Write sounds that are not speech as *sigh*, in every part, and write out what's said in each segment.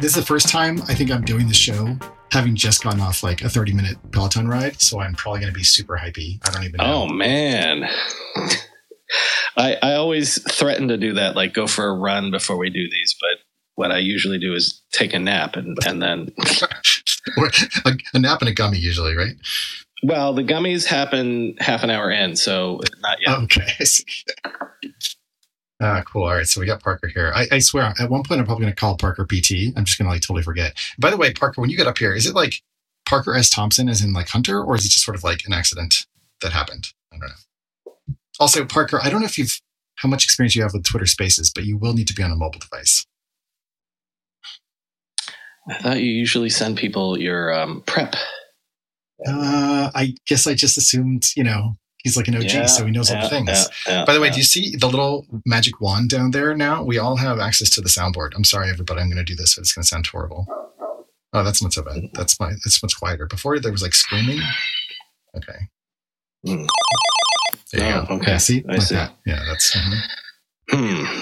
this is the first time I think I'm doing the show having just gone off like a 30 minute Peloton ride. So I'm probably going to be super hypey. I don't even oh, know. Oh, man. *laughs* I, I always threaten to do that, like go for a run before we do these, but what I usually do is take a nap and, and then. *laughs* a, a nap and a gummy, usually, right? Well, the gummies happen half an hour in, so not yet. Okay. Ah, cool. All right. So we got Parker here. I, I swear, at one point, I'm probably going to call Parker PT. I'm just going to like totally forget. By the way, Parker, when you get up here, is it like Parker S. Thompson as in like Hunter, or is it just sort of like an accident that happened? I don't know. Also, Parker, I don't know if you've how much experience you have with Twitter Spaces, but you will need to be on a mobile device. I thought you usually send people your um, prep. Uh, I guess I just assumed, you know, He's like an OG, yeah, so he knows yeah, all the things. Yeah, By the way, do you see the little magic wand down there now? We all have access to the soundboard. I'm sorry, everybody. I'm going to do this, but it's going to sound horrible. Oh, that's not so bad. That's my. That's much quieter. Before there was like screaming. Okay. Mm. There you oh, go. Okay. Yeah, see, I like see. That. Yeah, that's. Mm-hmm.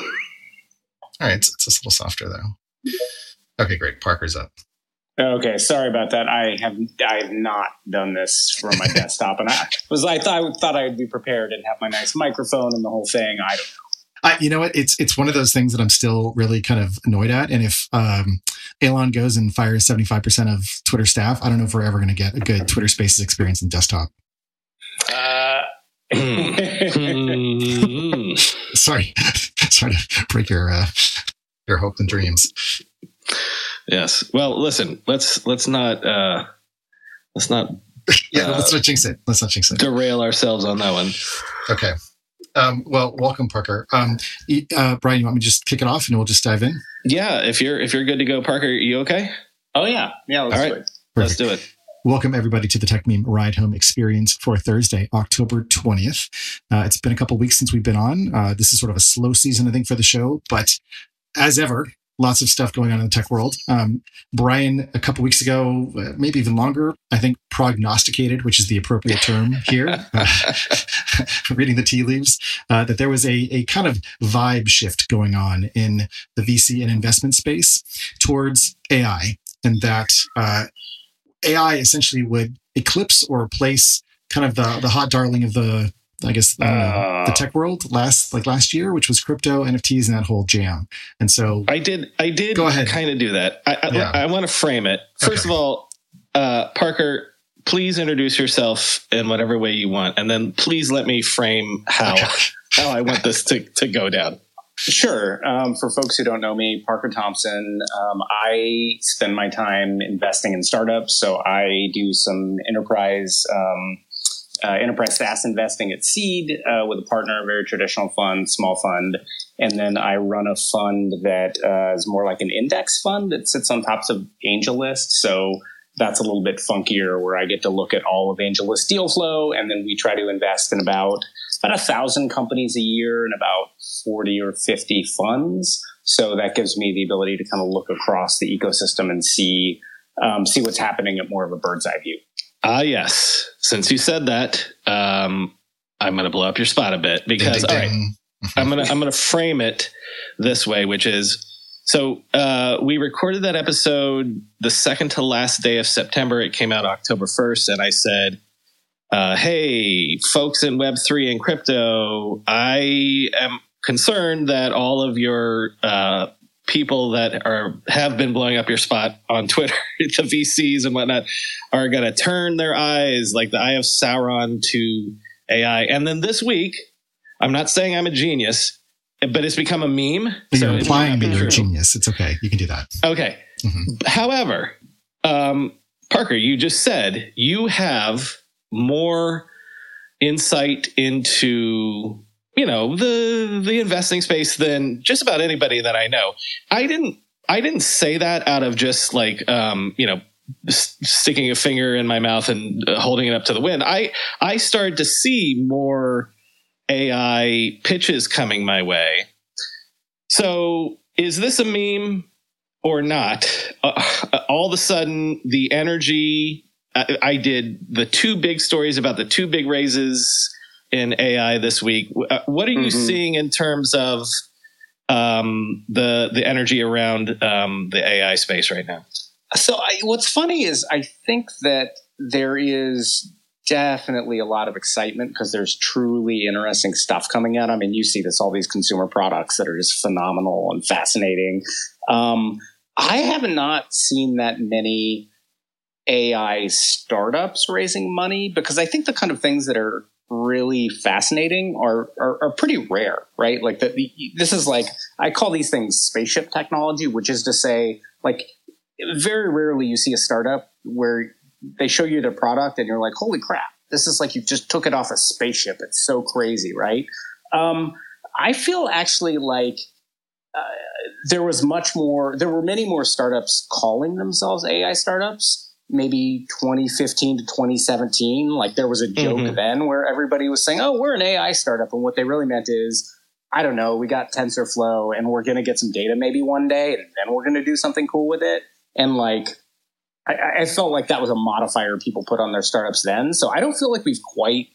All right, it's, it's just a little softer though. Okay, great. Parker's up. Okay, sorry about that. I have I have not done this from my *laughs* desktop, and I was I thought I thought I'd be prepared and have my nice microphone and the whole thing. I don't know. I, you know what? It's it's one of those things that I'm still really kind of annoyed at. And if um, Elon goes and fires 75 percent of Twitter staff, I don't know if we're ever going to get a good Twitter Spaces experience in desktop. Uh, *laughs* sorry, *laughs* sorry to break your uh, your hopes and dreams. Yes. Well, listen. Let's let's not uh, let's not. *laughs* yeah, uh, let's not jinx it. Let's not jinx it. Derail ourselves on that one. Okay. Um, well, welcome, Parker. Um, uh, Brian, you want me to just kick it off and we'll just dive in? Yeah, if you're if you're good to go, Parker, you okay? Oh yeah, yeah. Let's All right, do it. let's do it. Welcome everybody to the Techmeme Ride Home Experience for Thursday, October twentieth. Uh, it's been a couple weeks since we've been on. Uh, this is sort of a slow season, I think, for the show, but as ever, lots of stuff going on in the tech world. Um, Brian, a couple weeks ago, uh, maybe even longer, I think prognosticated, which is the appropriate term *laughs* here, uh, *laughs* reading the tea leaves, uh, that there was a, a kind of vibe shift going on in the VC and investment space towards AI, and that uh, AI essentially would eclipse or replace kind of the, the hot darling of the I guess uh, the tech world last like last year, which was crypto, NFTs, and that whole jam. And so I did I did go ahead kind of do that. I I, yeah. I want to frame it first okay. of all. Uh, Parker, please introduce yourself in whatever way you want, and then please let me frame how okay. *laughs* how I want this to to go down. Sure. Um, for folks who don't know me, Parker Thompson, um, I spend my time investing in startups. So I do some enterprise um, uh, enterprise SaaS investing at seed uh, with a partner, a very traditional fund, small fund. And then I run a fund that uh, is more like an index fund that sits on top of AngelList. So that's a little bit funkier where I get to look at all of AngelList deal flow. And then we try to invest in about, about a thousand companies a year and about 40 or 50 funds. So that gives me the ability to kind of look across the ecosystem and see, um, see what's happening at more of a bird's eye view. Ah, yes. Since you said that, um, I'm going to blow up your spot a bit because ding, ding, ding. all right, I'm going to I'm going to frame it this way, which is so uh, we recorded that episode the second to last day of September. It came out October 1st, and I said, uh, "Hey, folks in Web three and crypto, I am concerned that all of your uh, people that are have been blowing up your spot on Twitter, *laughs* the VCs and whatnot, are going to turn their eyes like the eye of Sauron to AI. And then this week, I'm not saying I'm a genius, but it's become a meme. But so you're implying that you're a genius. It's okay. You can do that. Okay. Mm-hmm. However, um, Parker, you just said you have more insight into you know the the investing space than just about anybody that I know. I didn't I didn't say that out of just like um, you know sticking a finger in my mouth and uh, holding it up to the wind. I I started to see more AI pitches coming my way. So is this a meme or not? Uh, all of a sudden, the energy. I, I did the two big stories about the two big raises in AI this week. Uh, what are you mm-hmm. seeing in terms of um, the the energy around um, the AI space right now? So I, what's funny is I think that there is definitely a lot of excitement because there's truly interesting stuff coming out. I mean, you see this all these consumer products that are just phenomenal and fascinating. Um, I have not seen that many AI startups raising money because I think the kind of things that are really fascinating are, are, are pretty rare, right? Like the, this is like, I call these things spaceship technology, which is to say like very rarely you see a startup where they show you their product and you're like, holy crap, this is like you just took it off a spaceship. It's so crazy, right? Um, I feel actually like uh, there was much more, there were many more startups calling themselves AI startups maybe 2015 to 2017. Like there was a joke mm-hmm. then where everybody was saying, oh, we're an AI startup. And what they really meant is, I don't know, we got TensorFlow and we're going to get some data maybe one day and then we're going to do something cool with it. And like, I, I, felt like that was a modifier people put on their startups then. So I don't feel like we've quite.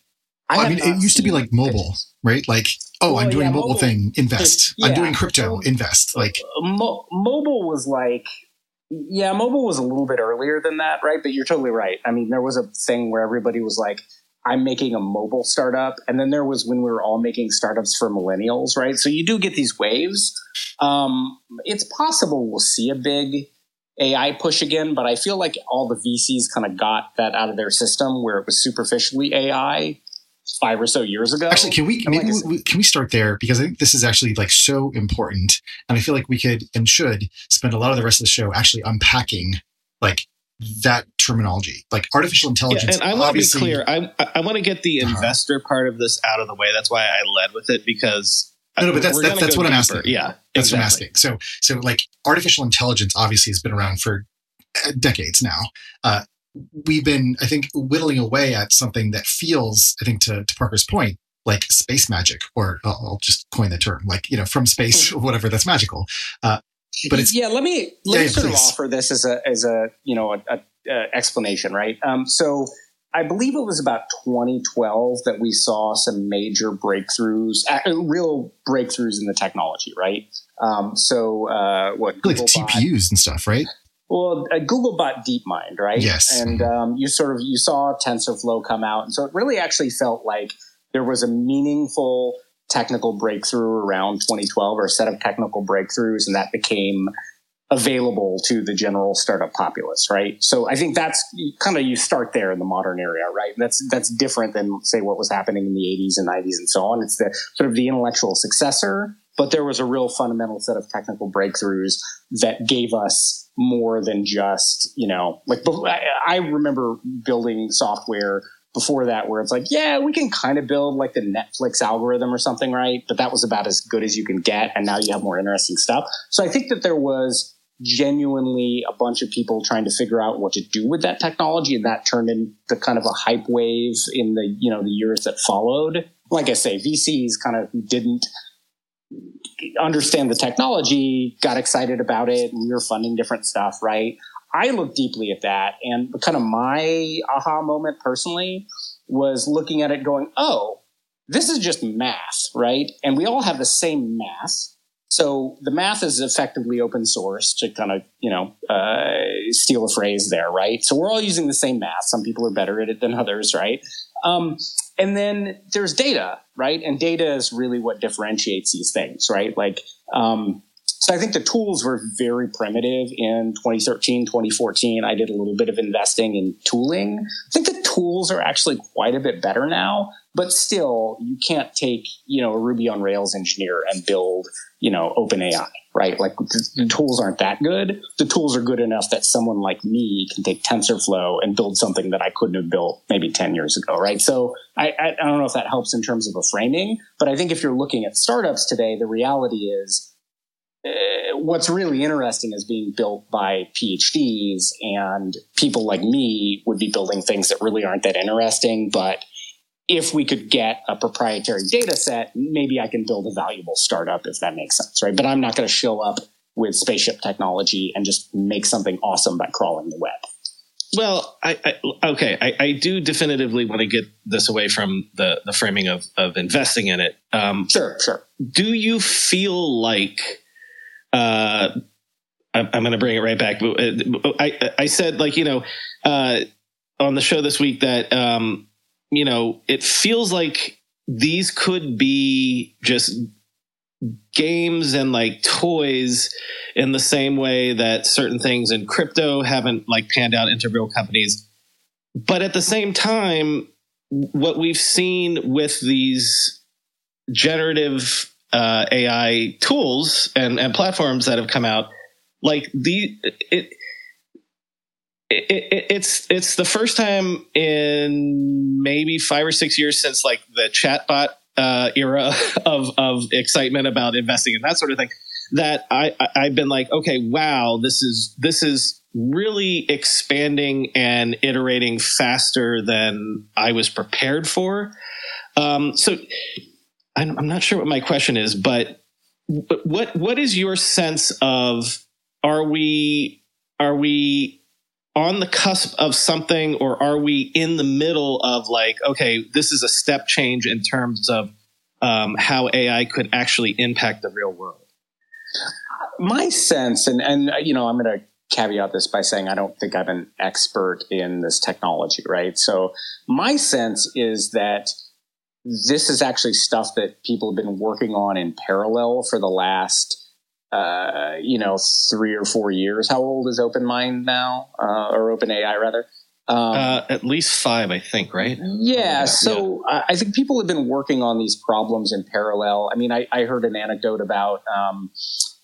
I, I mean, it used to be like mobile, right? Like, oh, well, I'm doing yeah, a mobile, mobile, thing, invest. Yeah. I'm doing crypto, invest. Like, Mo- mobile was like yeah, mobile was a little bit earlier than that, right? But you're totally right. I mean, there was a thing where everybody was like, I'm making a mobile startup. And then there was when we were all making startups for millennials, right? So you do get these waves. Um, it's possible we'll see a big AI push again, but I feel like all the VCs kind of got that out of their system where it was superficially AI five or so years ago. Actually, can we maybe like we, can we start there because I think this is actually like so important, and I feel like we could and should spend a lot of the rest of the show actually unpacking like that terminology, like artificial intelligence. Yeah, and I want to be clear. I I want to get the uh-huh. investor part of this out of the way. That's why I led with it because. No, no, but that's that's, that's what deeper. I'm asking. Yeah, that's exactly. what I'm asking. So, so like artificial intelligence obviously has been around for uh, decades now. Uh, we've been, I think, whittling away at something that feels, I think, to, to Parker's point, like space magic, or I'll, I'll just coin the term, like you know, from space, hmm. *laughs* whatever that's magical. Uh, but it's yeah. Let me let yeah, me sort please. of offer this as a as a you know a, a, a explanation, right? Um, so I believe it was about 2012 that we saw some major breakthroughs, uh, real breakthroughs in the technology, right? Um, so uh, what like TPUs and stuff, right? Well, uh, Google bought DeepMind, right? Yes. And um, you sort of you saw TensorFlow come out, and so it really actually felt like there was a meaningful technical breakthrough around 2012, or a set of technical breakthroughs, and that became available to the general startup populace, right? So I think that's kind of you start there in the modern area, right? That's that's different than say what was happening in the 80s and 90s and so on. It's the sort of the intellectual successor, but there was a real fundamental set of technical breakthroughs that gave us more than just, you know, like I remember building software before that where it's like, yeah, we can kind of build like the Netflix algorithm or something, right? But that was about as good as you can get. And now you have more interesting stuff. So I think that there was genuinely a bunch of people trying to figure out what to do with that technology. And that turned into kind of a hype wave in the, you know, the years that followed. Like I say, VCs kind of didn't understand the technology, got excited about it, and we were funding different stuff, right? I looked deeply at that, and kind of my aha moment personally was looking at it going, oh, this is just math, right? And we all have the same math. So the math is effectively open source to kind of, you know, uh, steal a phrase there, right? So we're all using the same math. Some people are better at it than others, right? Um, and then there's data, right? And data is really what differentiates these things, right? Like, um, so I think the tools were very primitive in 2013, 2014. I did a little bit of investing in tooling. I think the tools are actually quite a bit better now, but still you can't take, you know, a Ruby on Rails engineer and build, you know, OpenAI right? Like the, the, tools aren't that good. The tools are good enough that someone like me can take TensorFlow and build something that I couldn't have built maybe 10 years ago, right? So I, I, I don't know if that helps in terms of a framing, but I think if you're looking at startups today, the reality is uh, what's really interesting is being built by PhDs and people like me would be building things that really aren't that interesting, but if we could get a proprietary data set, maybe I can build a valuable startup if that makes sense, right? But I'm not going to show up with spaceship technology and just make something awesome by crawling the web. well, I, I okay, I, I, do definitively want to get this away from the the framing of of investing in it. Um, sure, sure. Do you feel like? Uh, I'm, I'm going to bring it right back. Uh, I I said like you know uh, on the show this week that um, you know it feels like these could be just games and like toys in the same way that certain things in crypto haven't like panned out into real companies. But at the same time, what we've seen with these generative uh, AI tools and, and platforms that have come out, like the it, it, it, it's it's the first time in maybe five or six years since like the chatbot uh, era *laughs* of of excitement about investing and that sort of thing that I, I have been like, okay, wow, this is this is really expanding and iterating faster than I was prepared for. Um, so I'm, I'm not sure what my question is, but what what is your sense of are we are we on the cusp of something or are we in the middle of like okay this is a step change in terms of um, how ai could actually impact the real world my sense, and and you know, I'm going to caveat this by saying I don't think I'm an expert in this technology, right? So my sense is that this is actually stuff that people have been working on in parallel for the last uh, you know, three or four years. How old is Open Mind now, uh, or OpenAI rather? Um, uh, at least five, I think, right? Yeah. So yeah. I think people have been working on these problems in parallel. I mean, I, I heard an anecdote about, um,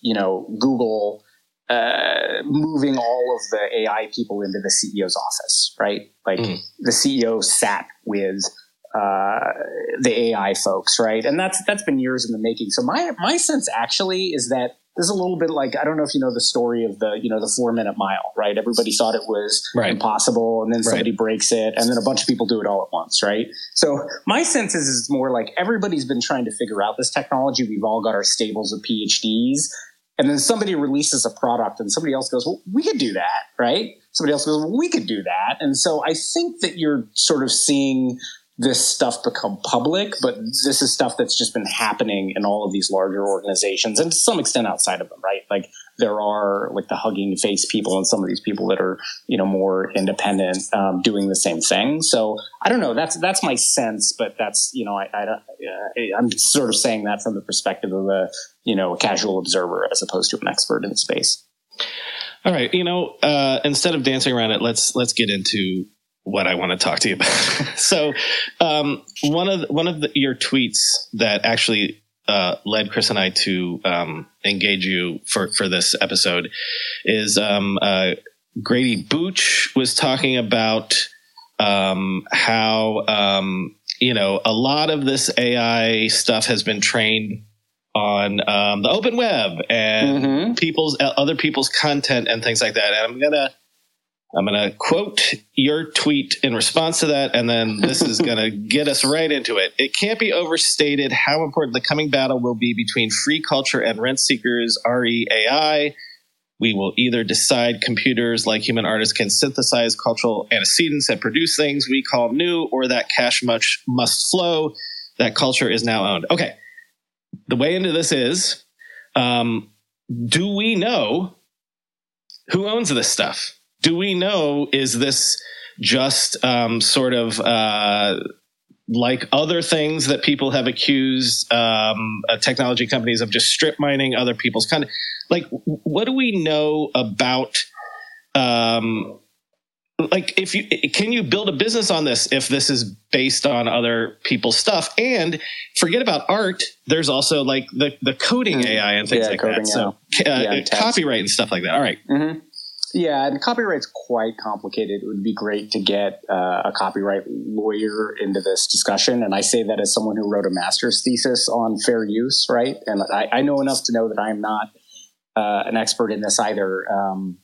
you know, Google uh, moving all of the AI people into the CEO's office, right? Like mm. the CEO sat with uh, the AI folks, right? And that's that's been years in the making. So my my sense actually is that this is a little bit like I don't know if you know the story of the you know the four minute mile, right? Everybody thought it was right. impossible, and then somebody right. breaks it, and then a bunch of people do it all at once, right? So my sense is it's more like everybody's been trying to figure out this technology. We've all got our stables of PhDs, and then somebody releases a product, and somebody else goes, "Well, we could do that, right?" Somebody else goes, well, "We could do that," and so I think that you're sort of seeing this stuff become public, but this is stuff that's just been happening in all of these larger organizations and to some extent outside of them, right? Like there are like the hugging face people and some of these people that are, you know, more independent, um, doing the same thing. So I don't know. That's, that's my sense, but that's, you know, I, I, I'm sort of saying that from the perspective of a, you know, a casual observer as opposed to an expert in the space. All right. You know, uh, instead of dancing around it, let's, let's get into what I want to talk to you about. *laughs* so, um, one of the, one of the, your tweets that actually uh, led Chris and I to um, engage you for for this episode is um, uh, Grady Booch was talking about um, how um, you know a lot of this AI stuff has been trained on um, the open web and mm-hmm. people's uh, other people's content and things like that. And I'm gonna I'm going to quote your tweet in response to that, and then this is going *laughs* to get us right into it. It can't be overstated how important the coming battle will be between free culture and rent seekers, REAI. We will either decide computers like human artists can synthesize cultural antecedents and produce things we call new, or that cash much must flow. That culture is now owned. Okay. The way into this is um, do we know who owns this stuff? Do we know is this just um, sort of uh, like other things that people have accused um, uh, technology companies of just strip mining other people's kind of like what do we know about um, like if you can you build a business on this if this is based on other people's stuff and forget about art there's also like the the coding mm-hmm. ai and things yeah, like that so uh, yeah, copyright and stuff like that all right. mm-hmm. Yeah, and copyright's quite complicated. It would be great to get uh, a copyright lawyer into this discussion. And I say that as someone who wrote a master's thesis on fair use, right? And I, I know enough to know that I'm not uh, an expert in this either. Um,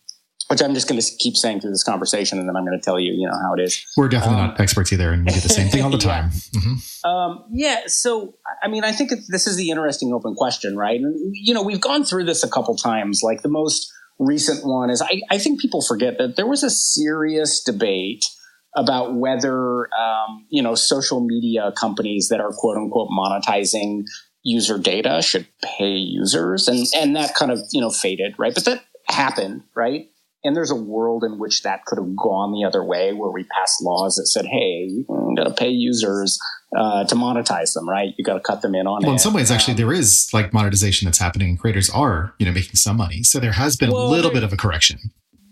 which I'm just going to keep saying through this conversation, and then I'm going to tell you, you know, how it is. We're definitely um, not experts either, and we do the same thing all the *laughs* time. yeah. Mm-hmm. Um, yeah. So, I mean, I think this is the interesting open question, right? And, you know, we've gone through this a couple times. Like the most recent one is I, I think people forget that there was a serious debate about whether um, you know social media companies that are quote unquote monetizing user data should pay users. And and that kind of you know faded right? But that happened right? And there's a world in which that could have gone the other way where we passed laws that said hey you got to pay users uh, to monetize them right you got to cut them in on well it. in some ways actually there is like monetization that's happening and creators are you know making some money so there has been well, a little bit of a correction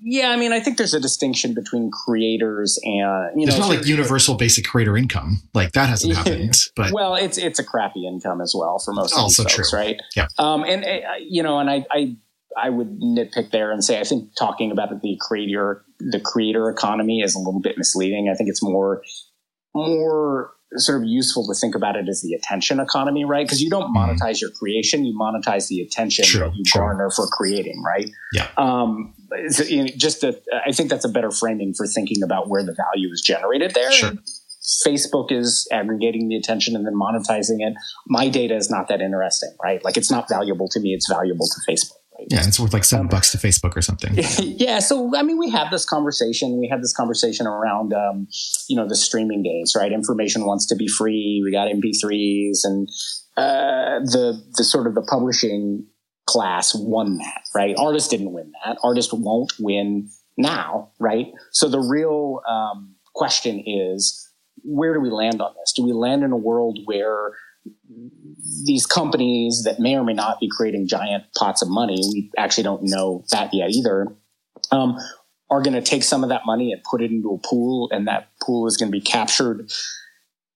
yeah, I mean, I think there's a distinction between creators and you know, it's not like universal basic creator income. Like that hasn't happened. But well, it's it's a crappy income as well for most also folks, true. right? Yeah. Um, and uh, you know, and I, I I would nitpick there and say I think talking about the creator the creator economy is a little bit misleading. I think it's more more sort of useful to think about it as the attention economy, right? Because you don't mm-hmm. monetize your creation, you monetize the attention true, that you true. garner for creating, right? Yeah. Um, just a, I think that's a better framing for thinking about where the value is generated there. Sure. Facebook is aggregating the attention and then monetizing it. My data is not that interesting, right? Like it's not valuable to me; it's valuable to Facebook. Yeah, it's worth like seven um, bucks to Facebook or something. *laughs* yeah, so I mean, we have this conversation. We had this conversation around, um, you know, the streaming days, right? Information wants to be free. We got MP3s, and uh, the the sort of the publishing class won that, right? Artists didn't win that. Artists won't win now, right? So the real um, question is, where do we land on this? Do we land in a world where these companies that may or may not be creating giant pots of money, we actually don't know that yet either, um, are going to take some of that money and put it into a pool, and that pool is going to be captured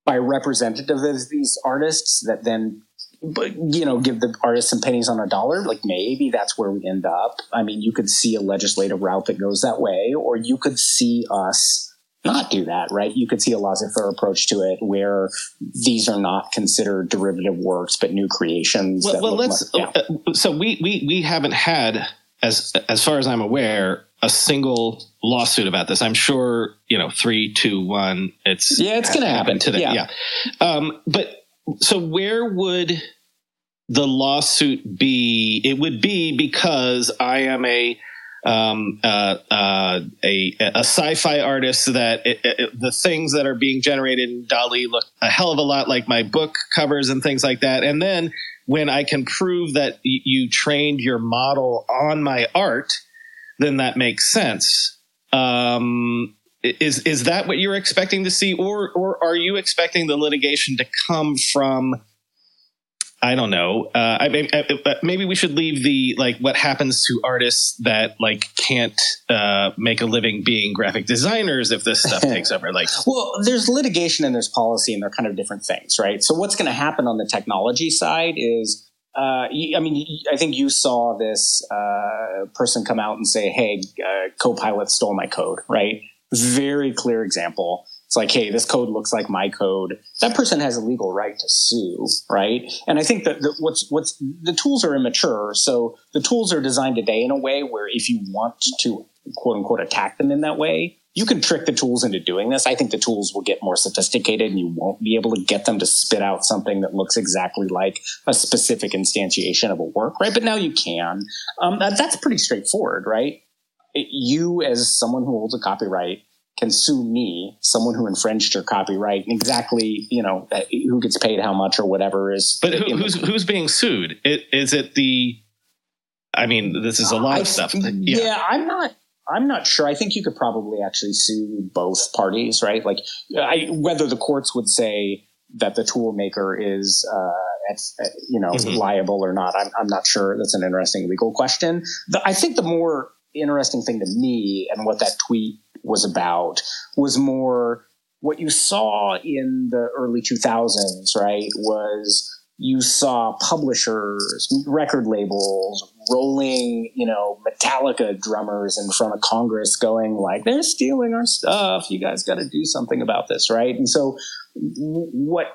by representatives of these artists that then you know give the artists some pennies on a dollar. Like maybe that's where we end up. I mean you could see a legislative route that goes that way or you could see us not do that, right? You could see a laissez-faire approach to it where these are not considered derivative works, but new creations. Well, well let's. Like, yeah. uh, so we we we haven't had, as as far as I'm aware, a single lawsuit about this. I'm sure you know three, two, one. It's yeah, it's going to happen today. Yeah. yeah. Um, but so where would the lawsuit be? It would be because I am a um, uh, uh, a, a sci-fi artist that it, it, the things that are being generated in DALL-E look a hell of a lot like my book covers and things like that. And then when I can prove that y- you trained your model on my art, then that makes sense. Um, is is that what you're expecting to see, or or are you expecting the litigation to come from I don't know. Uh, I, I, I, maybe we should leave the like what happens to artists that like can't uh, make a living being graphic designers if this stuff *laughs* takes over. Like, well, there's litigation and there's policy, and they're kind of different things, right? So what's going to happen on the technology side is. Uh, I mean, I think you saw this uh, person come out and say, "Hey, uh, Copilot stole my code." Right? Very clear example it's like, hey, this code looks like my code. That person has a legal right to sue, right? And I think that the, what's what's the tools are immature, so the tools are designed today in a way where if you want to quote unquote attack them in that way, you can trick the tools into doing this. I think the tools will get more sophisticated and you won't be able to get them to spit out something that looks exactly like a specific instantiation of a work, right? But now you can. Um, that, that's pretty straightforward, right? You, as someone who holds a copyright, can sue me, someone who infringed your copyright, and exactly, you know, uh, who gets paid how much or whatever is. But who, who's who's being sued? It, is it the? I mean, this is a lot I, of stuff. Yeah. yeah, I'm not. I'm not sure. I think you could probably actually sue both parties, right? Like, I, whether the courts would say that the tool maker is, uh, at, at, you know, mm-hmm. liable or not, I'm, I'm not sure. That's an interesting legal question. The, I think the more interesting thing to me and what that tweet was about was more what you saw in the early 2000s, right? Was you saw publishers, record labels rolling, you know, Metallica drummers in front of Congress going like, they're stealing our stuff. You guys got to do something about this, right? And so what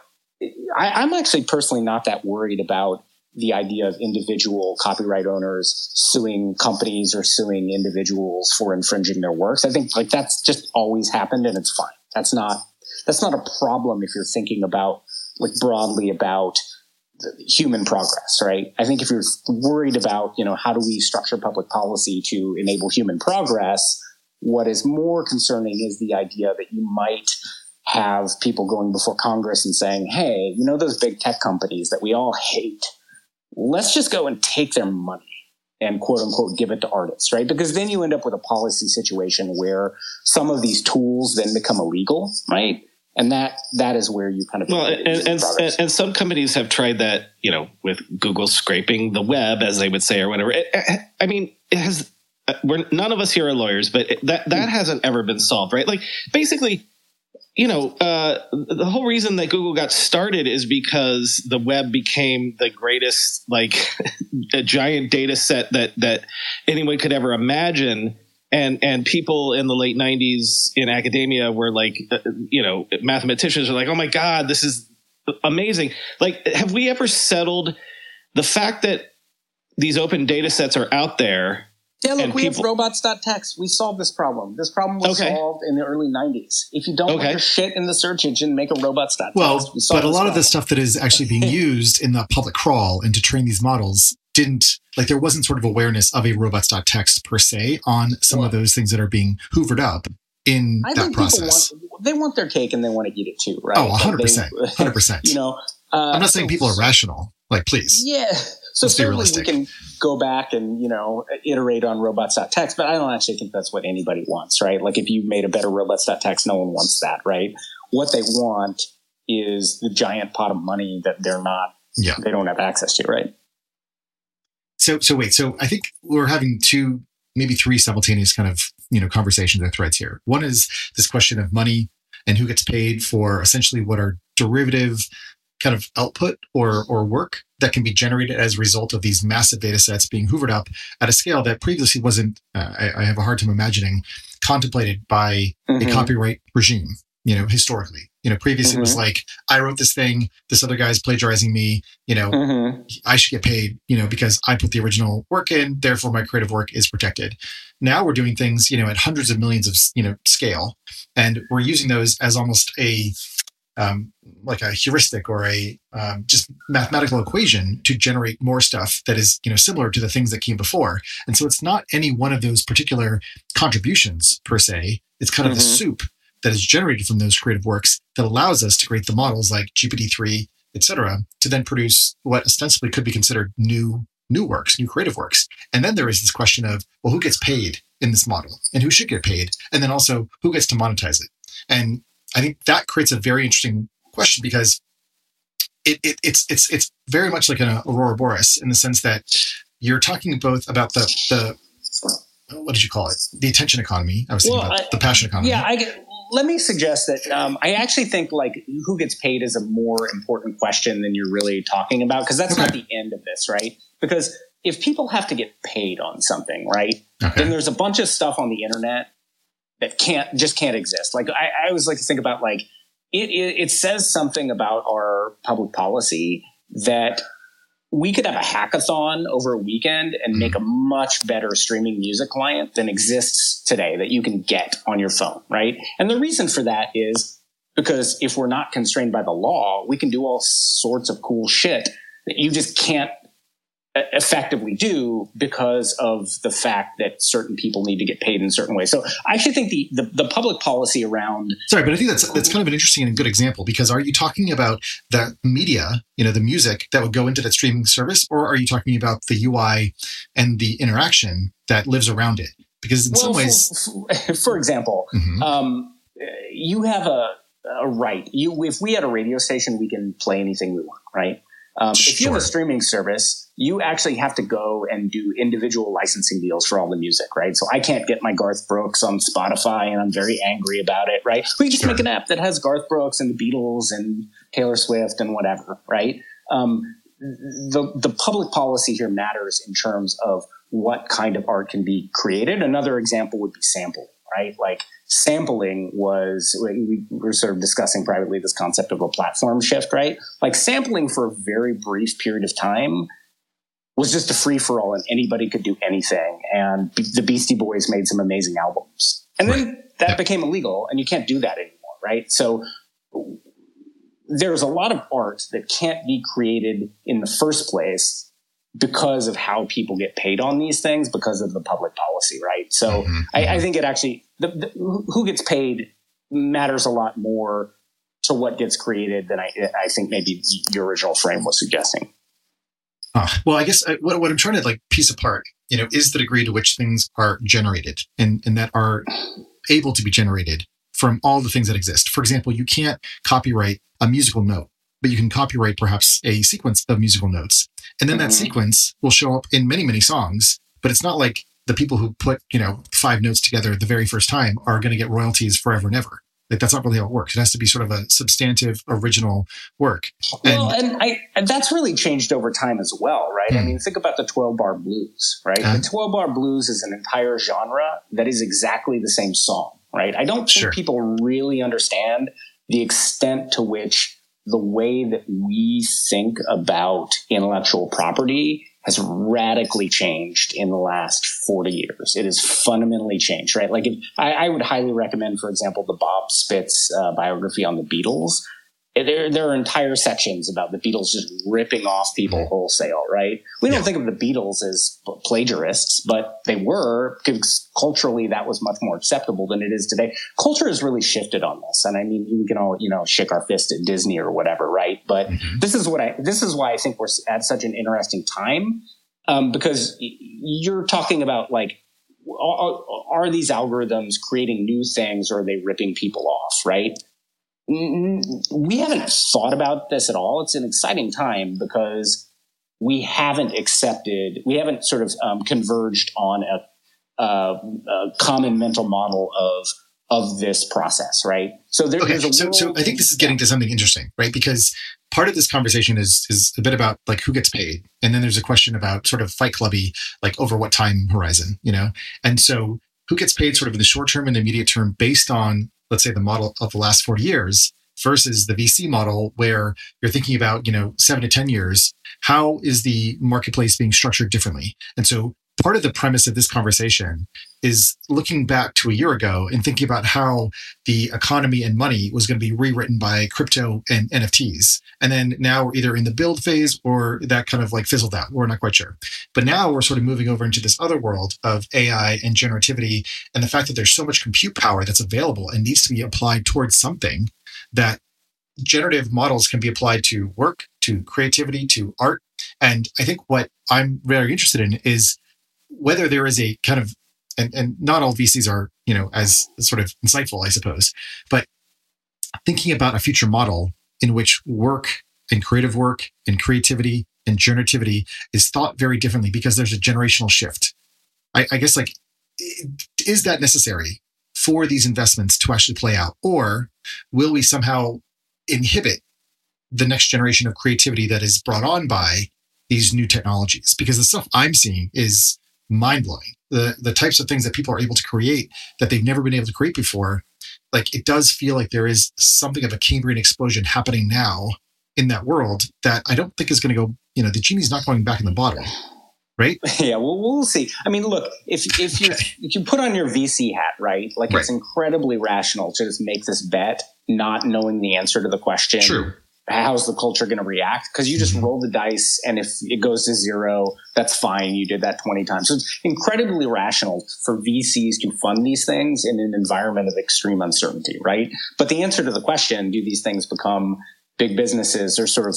I, I'm actually personally not that worried about the idea of individual copyright owners suing companies or suing individuals for infringing their works. I think like that's just always happened and it's fine. That's not that's not a problem if you're thinking about like broadly about human progress, right? I think if you're worried about, you know, how do we structure public policy to enable human progress, what is more concerning is the idea that you might have people going before Congress and saying, hey, you know, those big tech companies that we all hate, let's just go and take their money and quote unquote give it to artists, right? Because then you end up with a policy situation where some of these tools then become illegal, right? and that that is where you kind of well and and, and, and, some companies have tried that you know with google scraping the web as they would say or whatever it, i mean it has uh, we're none of us here are lawyers but it, that that hmm. hasn't ever been solved right like basically you know uh, the whole reason that google got started is because the web became the greatest like *laughs* a giant data set that that anyone could ever imagine. And and people in the late 90s in academia were like uh, you know mathematicians are like oh my god this is amazing. Like have we ever settled the fact that these open data sets are out there yeah, look, we people, have robots.txt. We solved this problem. This problem was okay. solved in the early 90s. If you don't okay. put your shit in the search engine, make a robots.txt. Well, we but a lot problem. of the stuff that is actually being *laughs* used in the public crawl and to train these models didn't like there wasn't sort of awareness of a robots.txt per se on some well, of those things that are being hoovered up in I that process. Want, they want their cake and they want to eat it too, right? Oh, 100%. 100%. *laughs* you know, uh, I'm not saying so, people are rational. Like, please. Yeah. So Let's certainly we can go back and, you know, iterate on robots.txt, but I don't actually think that's what anybody wants, right? Like if you made a better robots.txt, no one wants that, right? What they want is the giant pot of money that they're not, yeah. they don't have access to, right? So, so wait. So I think we're having two, maybe three simultaneous kind of you know conversations or threads here. One is this question of money and who gets paid for essentially what are derivative kind of output or or work that can be generated as a result of these massive data sets being hoovered up at a scale that previously wasn't uh, I, I, have a hard time imagining contemplated by mm-hmm. a copyright regime you know historically you know, previously mm-hmm. it was mm-hmm. like, I wrote this thing, this other guy's plagiarizing me, you know, mm-hmm. I should get paid, you know, because I put the original work in, therefore my creative work is protected. Now we're doing things, you know, at hundreds of millions of, you know, scale. And we're using those as almost a, um, like a heuristic or a um, just mathematical equation to generate more stuff that is you know similar to the things that came before and so it's not any one of those particular contributions per se it's kind of mm-hmm. the soup that is generated from those creative works that allows us to create the models like GPT-3, etc to then produce what ostensibly could be considered new new works, new creative works. And then there is this question of, well, who gets paid in this model and who should get paid? And then also who gets to monetize it? And I think that creates a very interesting question because it, it, it's it's it's very much like an ouroboros in the sense that you're talking both about the the what did you call it? The attention economy. I was thinking well, about I, the passion economy. Yeah, I let me suggest that um, I actually think like who gets paid is a more important question than you're really talking about because that's okay. not the end of this, right? Because if people have to get paid on something, right, okay. then there's a bunch of stuff on the internet that can't just can't exist. Like I, I always like to think about like it, it, it says something about our public policy that we could have a hackathon over a weekend and make a mm-hmm. much better streaming music client than exists today that you can get on your phone, right? And the reason for that is because if we're not constrained by the law, we can do all sorts of cool shit that you just can't effectively do because of the fact that certain people need to get paid in certain ways. So I actually think the, the, the public policy around sorry, but I think that's that's kind of an interesting and good example because are you talking about the media, you know, the music that would go into that streaming service, or are you talking about the UI and the interaction that lives around it? Because in well, some ways, for, for example, mm-hmm. um, you have a, a right. You if we had a radio station, we can play anything we want, right? Um, sure. If you have a streaming service, you actually have to go and do individual licensing deals for all the music, right? So I can't get my Garth Brooks on Spotify, and I'm very angry about it, right? We just sure. make an app that has Garth Brooks and the Beatles and Taylor Swift and whatever, right? Um, the the public policy here matters in terms of what kind of art can be created. Another example would be sample, right? Like sampling was we were sort of discussing privately this concept of a platform shift, right? Like sampling for a very brief period of time was just a free for all and anybody could do anything. And the Beastie Boys made some amazing albums. And then that became illegal and you can't do that anymore, right? So there's a lot of art that can't be created in the first place because of how people get paid on these things because of the public policy, right? So mm-hmm. I, I, mm-hmm. think it actually the, the, who gets paid matters a lot more to what gets created than I, I think maybe your original frame was suggesting. Uh, well, I guess I, uh, what, what I'm trying to like piece apart, you know, is the degree to which things are generated and, and that are able to be generated from all the things that exist. For example, you can't copyright a musical note, but you can copyright perhaps a sequence of musical notes. And then mm-hmm. that sequence will show up in many, many songs, but it's not like the people who put, you know, five notes together the very first time are going to get royalties forever and ever. Like that's not really how it works. It has to be sort of a substantive original work. And, well, and I and that's really changed over time as well, right? Hmm. I mean, think about the 12 bar blues, right? Uh, the 12 bar blues is an entire genre that is exactly the same song, right? I don't think sure. people really understand the extent to which the way that we think about intellectual property has radically changed in the last 40 years. It has fundamentally changed, right? Like, if, I, I, would highly recommend, for example, the Bob Spitz uh, biography on the Beatles there, there are entire sections about the Beatles just ripping off people wholesale, right? We don't yeah. think of the Beatles as plagiarists, but they were because culturally that was much more acceptable than it is today. Culture has really shifted on this. And I mean, we can all, you know, shake our fist at Disney or whatever, right? But mm-hmm. this is what I, this is why I think we're at such an interesting time. Um, because you're talking about like, are, are these algorithms creating new things or are they ripping people off, right? We haven't thought about this at all. It's an exciting time because we haven't accepted, we haven't sort of um, converged on a, a, a, common mental model of of this process, right? So there, okay, so, world, so I think this is getting to something interesting, right? Because part of this conversation is is a bit about like who gets paid, and then there's a question about sort of Fight Clubby, like over what time horizon, you know? And so who gets paid sort of in the short term and the immediate term based on let's say the model of the last 40 years versus the VC model where you're thinking about, you know, seven to 10 years, how is the marketplace being structured differently? And so part of the premise of this conversation is looking back to a year ago and thinking about how the economy and money was going to be rewritten by crypto and NFTs. And then now we're either in the build phase or that kind of like fizzled out. We're not quite sure. But now we're sort of moving over into this other world of AI and generativity and the fact that there's so much compute power that's available and needs to be applied towards something that generative models can be applied to work, to creativity, to art. And I think what I'm very interested in is whether there is a kind of and, and not all VCs are, you know, as sort of insightful, I suppose, but thinking about a future model in which work and creative work and creativity and generativity is thought very differently because there's a generational shift. I, I guess like, is that necessary for these investments to actually play out? Or will we somehow inhibit the next generation of creativity that is brought on by these new technologies? Because the stuff I'm seeing is mind blowing. The the types of things that people are able to create that they've never been able to create before, like it does feel like there is something of a Cambrian explosion happening now in that world that I don't think is going to go. You know, the genie's not going back in the bottle. Right? *laughs* Yeah, well, we'll see. I mean, look, if if you *laughs* if you put on your VC hat, right, like right. it's incredibly rational to just make this bet, not knowing the answer to the question. True how's the culture going to react? Because you just mm-hmm. roll the dice, and if it goes to zero, that's fine. You did that 20 times. So it's incredibly rational for VCs to fund these things in an environment of extreme uncertainty, right? But the answer to the question, do these things become big businesses or sort of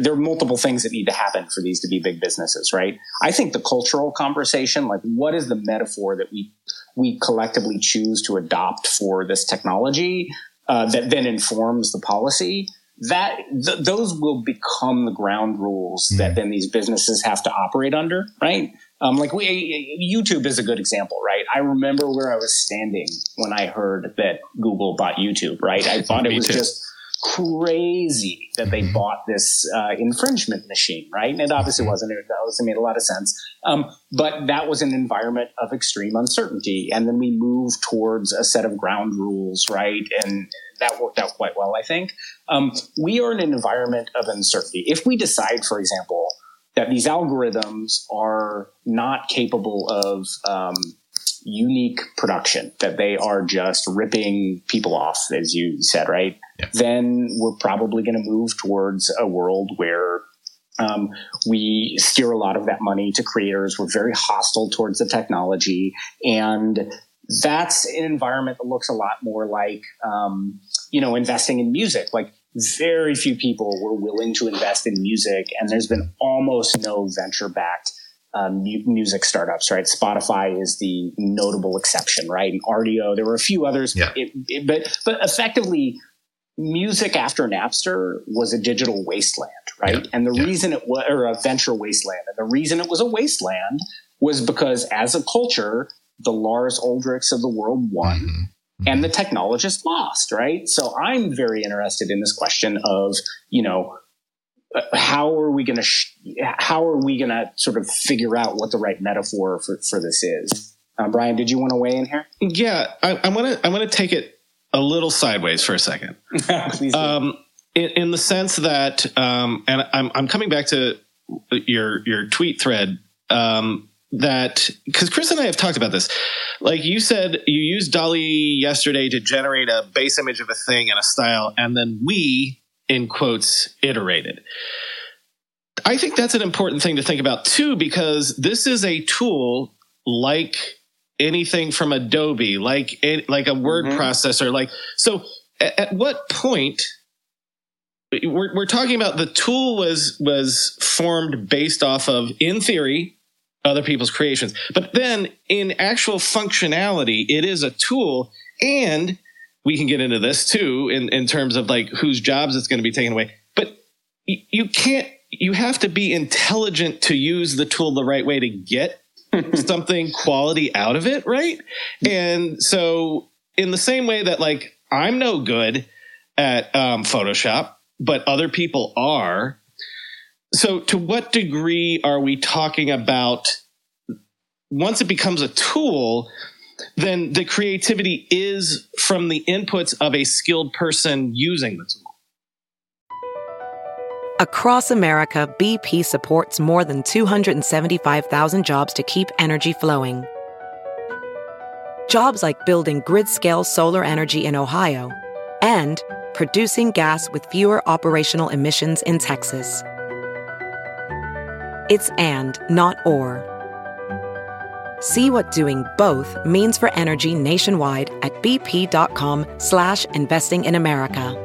there are multiple things that need to happen for these to be big businesses, right? I think the cultural conversation, like what is the metaphor that we we collectively choose to adopt for this technology uh, that then informs the policy that th- those will become the ground rules mm. that then these businesses have to operate under, right? Um, like we, YouTube is a good example, right? I remember where I was standing when I heard that Google bought YouTube, right? I *laughs* thought it was too. just crazy that they bought this uh, infringement machine, right? And it obviously mm-hmm. wasn't. It obviously made a lot of sense. Um, but that was an environment of extreme uncertainty, and then we moved towards a set of ground rules, right? And that worked out quite well, I think. Um, we are in an environment of uncertainty. If we decide, for example, that these algorithms are not capable of um, unique production that they are just ripping people off, as you said, right? Yeah. Then we're probably going to move towards a world where um, we steer a lot of that money to creators. We're very hostile towards the technology. And that's an environment that looks a lot more like, um, you know, investing in music. Like very few people were willing to invest in music, and there's been almost no venture backed um, music startups, right? Spotify is the notable exception, right? And Rdio, there were a few others, yeah. It, it, but but effectively, music after Napster was a digital wasteland, right? Yeah. And the yeah. reason it was, or a venture wasteland, and the reason it was a wasteland was because as a culture, the Lars Ulrichs of the world won. Mm-hmm. Mm-hmm. And the technologists lost, right? So I'm very interested in this question of, you know, how are we going to sh- how are we going to sort of figure out what the right metaphor for, for this is? Uh, brian did you want to weigh in here? Yeah i want to i want to take it a little sideways for a second. *laughs* Um, in, in, the sense that um, and I'm, I'm coming back to your your tweet thread um, that because chris and i have talked about this. Like you said you used DALL-E yesterday to generate a base image of a thing and a style and then we in quotes iterated. I think that's an important thing to think about too, because this is a tool like anything from Adobe, like like a word mm-hmm. processor, like so. At, at what point we're, we're talking about the tool was was formed based off of, in theory, other people's creations, but then in actual functionality, it is a tool and we can get into this too in, in terms of like whose jobs it's going to be taken away. But y- you can't, you have to be intelligent to use the tool the right way to get *laughs* something quality out of it, right? And so, in the same way that like I'm no good at um, Photoshop, but other people are. So, to what degree are we talking about once it becomes a tool? Then the creativity is from the inputs of a skilled person using the tool. Across America, BP supports more than 275,000 jobs to keep energy flowing. Jobs like building grid scale solar energy in Ohio and producing gas with fewer operational emissions in Texas. It's and, not or. See what doing both means for energy nationwide at bp.com slash investing in America.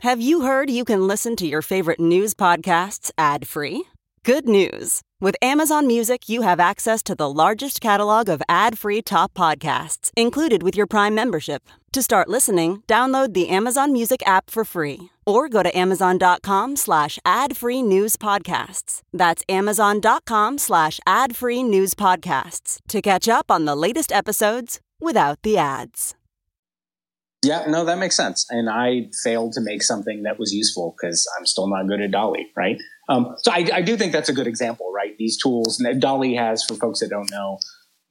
Have you heard you can listen to your favorite news podcasts ad-free? Good news. With Amazon Music, you have access to the largest catalog of ad-free top podcasts included with your Prime membership. To start listening, download the Amazon Music app for free or go to amazon.com slash ad-free news podcasts. That's amazon.com slash ad-free news podcasts to catch up on the latest episodes without the ads. Yeah, no, that makes sense. And I failed to make something that was useful because I'm still not good at DALL-E, right? Um, so I, I, do think that's a good example, right? These tools, DALL-E has, for folks that don't know,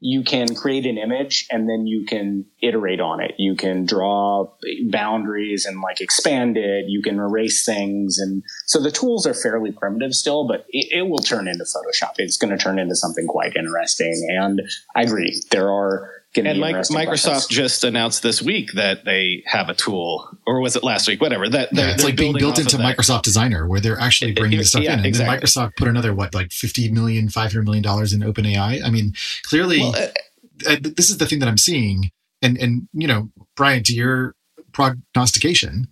you can create an image and then you can iterate on it. You can draw boundaries and like expand it. You can erase things. And so the tools are fairly primitive still, but it, it will turn into Photoshop. It's going to turn into something quite interesting. And I agree. There are and Microsoft just announced this week that they have a tool, or was it last week? Whatever. That yeah, it's like being built into Microsoft Designer, where they're actually bringing this stuff yeah, in, and exactly. then Microsoft put another what, like 50 million, 500 million dollars in OpenAI. I mean, clearly, well, uh, uh, this is the thing that I'm seeing, and and you know, Brian, to your prognostication,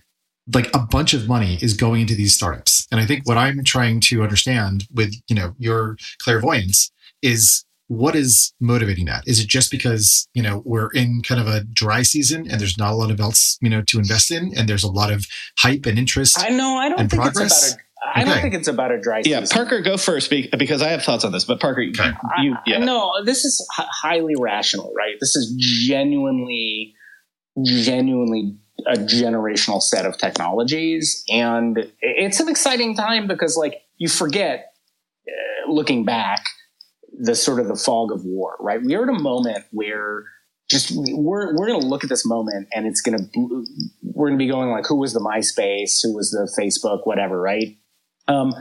like a bunch of money is going into these startups, and I think what I'm trying to understand with you know your clairvoyance is what is motivating that? Is it just because, you know, we're in kind of a dry season and there's not a lot of else, you know, to invest in and there's a lot of hype and interest? I know, I don't think progress? it's about a I okay. don't think it's about a dry yeah, season. Yeah, Parker, go first because I have thoughts on this. But Parker, okay. you, yeah. no, this is h- highly rational, right? This is genuinely, genuinely a generational set of technologies, and it's an exciting time because, like, you forget, uh, looking back, the sort of the fog of war, right? We are at a moment where just we're we're going to look at this moment and it's going to we're going to be going like who was the MySpace, who was the Facebook, whatever, right? Um,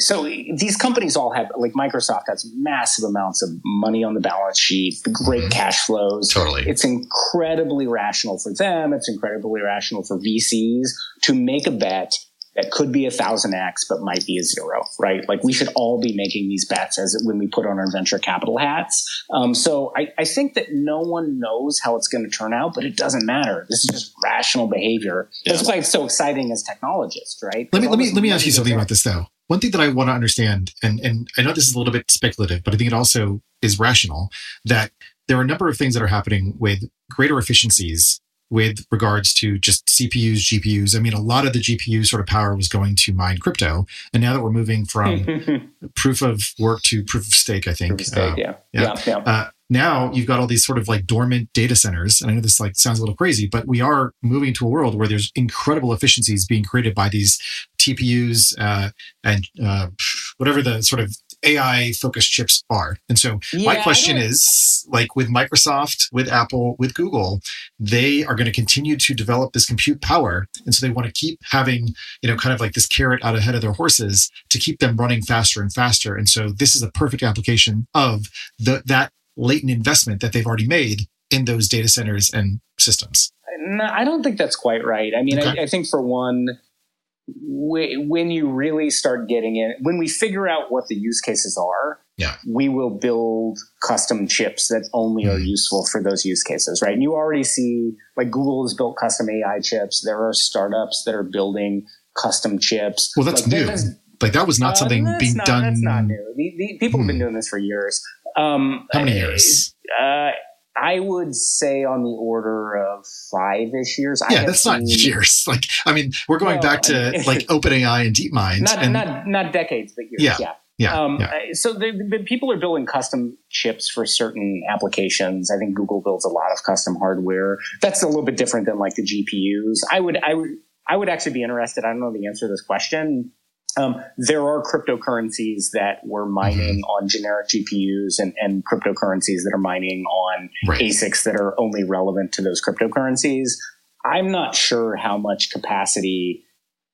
so these companies all have like Microsoft has massive amounts of money on the balance sheet, great mm-hmm. cash flows. Totally. It's incredibly rational for them. It's incredibly rational for VCs to make a bet that could be a thousand X, but might be a zero, right? Like we should all be making these bets as when we put on our venture capital hats. Um, so I, I, think that no one knows how it's going to turn out, but it doesn't matter. This is just rational behavior. Yeah. That's why it's so exciting as technologists, right? Let me, let me, let me ask you something about this though. One thing that I want to understand, and, and I know this is a little bit speculative, but I think it also is rational that there are a number of things that are happening with greater efficiencies with regards to just CPUs, GPUs. I mean, a lot of the GPU sort of power was going to mine crypto. And now that we're moving from *laughs* proof of work to proof of stake, I think. Stake, uh, yeah. Yeah. yeah, yeah. Uh, now you've got all these sort of like dormant data centers. And I know this like sounds a little crazy, but we are moving to a world where there's incredible efficiencies being created by these TPUs uh, and uh, whatever the sort of AI focused chips are. And so yeah, my question is like with Microsoft, with Apple, with Google, they are going to continue to develop this compute power. And so they want to keep having, you know, kind of like this carrot out ahead of their horses to keep them running faster and faster. And so this is a perfect application of the, that latent investment that they've already made in those data centers and systems. No, I don't think that's quite right. I mean, okay. I, I think for one, when you really start getting in, when we figure out what the use cases are, yeah. we will build custom chips that only mm. are useful for those use cases, right? And you already see, like Google has built custom AI chips. There are startups that are building custom chips. Well, that's like, new. That like that was not uh, something being not, done. That's not new. The, the, people hmm. have been hmm. doing this for years. Um, How many years? Uh, I would say on the order of five ish years. Yeah, that's seen, not years. *laughs* Like, I mean, we're going well, back to like *laughs* OpenAI and DeepMind. Not, and, not, not decades, but years. Yeah. yeah. Yeah, um, yeah. Uh, so the, the, people are building custom chips for certain applications. I think Google builds a lot of custom hardware. That's a little bit different than like the GPUs. I would, I would, I would actually be interested. I don't know the answer to this question. Um, there are cryptocurrencies that were mining mm-hmm. on generic GPUs and, and, cryptocurrencies that are mining on right. ASICs that are only relevant to those cryptocurrencies. I'm not sure how much capacity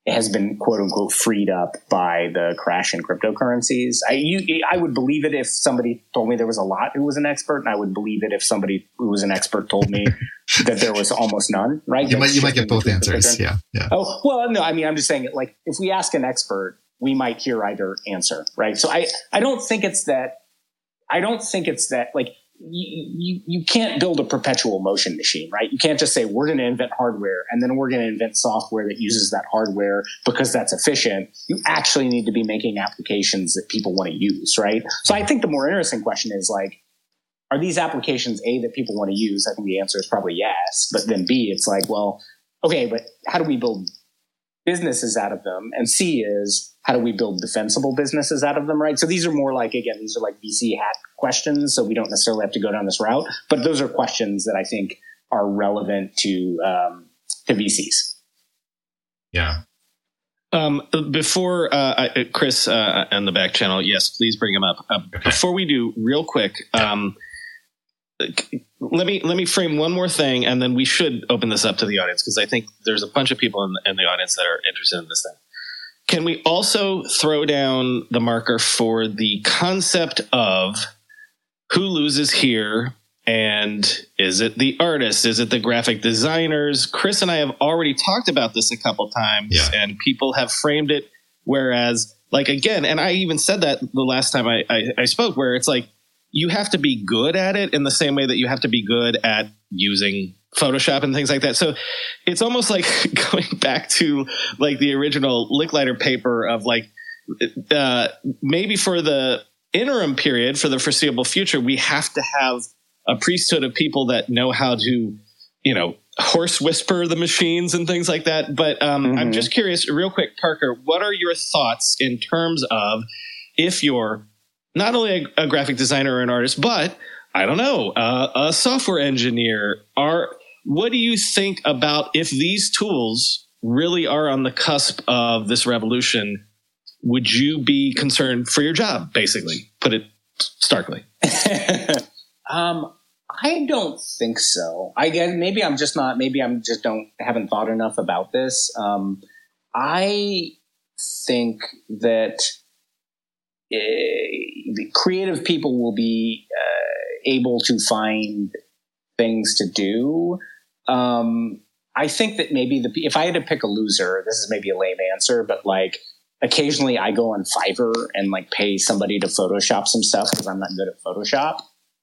has been quote unquote freed up by the crash in cryptocurrencies. I, you, I would believe it if somebody told me there was a lot who was an expert, and I would believe it if somebody who was an expert told me *laughs* that there was almost none. Right? You might you might get both answers. Yeah, yeah. Oh well, no. I mean, I'm just saying it. Like if we ask an expert, we might hear either answer. Right? So I I don't think it's that. I don't think it's that like you, you, can't build a perpetual motion machine, right? You can't just say, we're going to invent hardware and then we're going to invent software that uses that hardware because that's efficient. You actually need to be making applications that people want to use, right? So I think the more interesting question is like, are these applications A that people want to use? I think the answer is probably yes. But then B, it's like, well, okay, but how do we build businesses out of them? And C is, how do we build defensible businesses out of them, right? So these are more like, again, these are like VC hat questions. So we don't necessarily have to go down this route, but those are questions that I think are relevant to, um, to VCs. Yeah. Um, before uh, Chris uh, and the back channel, yes, please bring him up. Uh, okay. Before we do, real quick, um, let me let me frame one more thing, and then we should open this up to the audience because I think there's a bunch of people in the, in the audience that are interested in this thing. Can we also throw down the marker for the concept of who loses here? And is it the artist? Is it the graphic designers? Chris and I have already talked about this a couple times, yeah. and people have framed it. Whereas, like, again, and I even said that the last time I, I, I spoke, where it's like you have to be good at it in the same way that you have to be good at using Photoshop and things like that. So it's almost like *laughs* going back to like the original Licklider paper of like uh, maybe for the interim period for the foreseeable future, we have to have a priesthood of people that know how to, you know, horse whisper the machines and things like that. But um, mm-hmm. I'm just curious, real quick, Parker, what are your thoughts in terms of if you're not only a, a graphic designer or an artist, but I don't know, uh, a software engineer, are what do you think about if these tools really are on the cusp of this revolution? Would you be concerned for your job, basically? Put it starkly. *laughs* um, I don't think so. I guess maybe I'm just not. Maybe I'm just don't haven't thought enough about this. Um, I think that uh, creative people will be uh, able to find things to do. Um, I think that maybe the if I had to pick a loser, this is maybe a lame answer, but like occasionally I go on Fiverr and like pay somebody to Photoshop some stuff because I'm not good at Photoshop.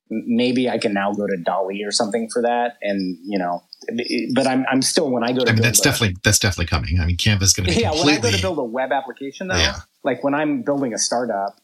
Maybe I can now go to DALL-E or something for that, and you know, but I'm I'm still when I go to I mean that's a, definitely that's definitely coming. I mean Canva's going to be yeah. Completely, when I go to build a web application though, yeah. like when I'm building a startup,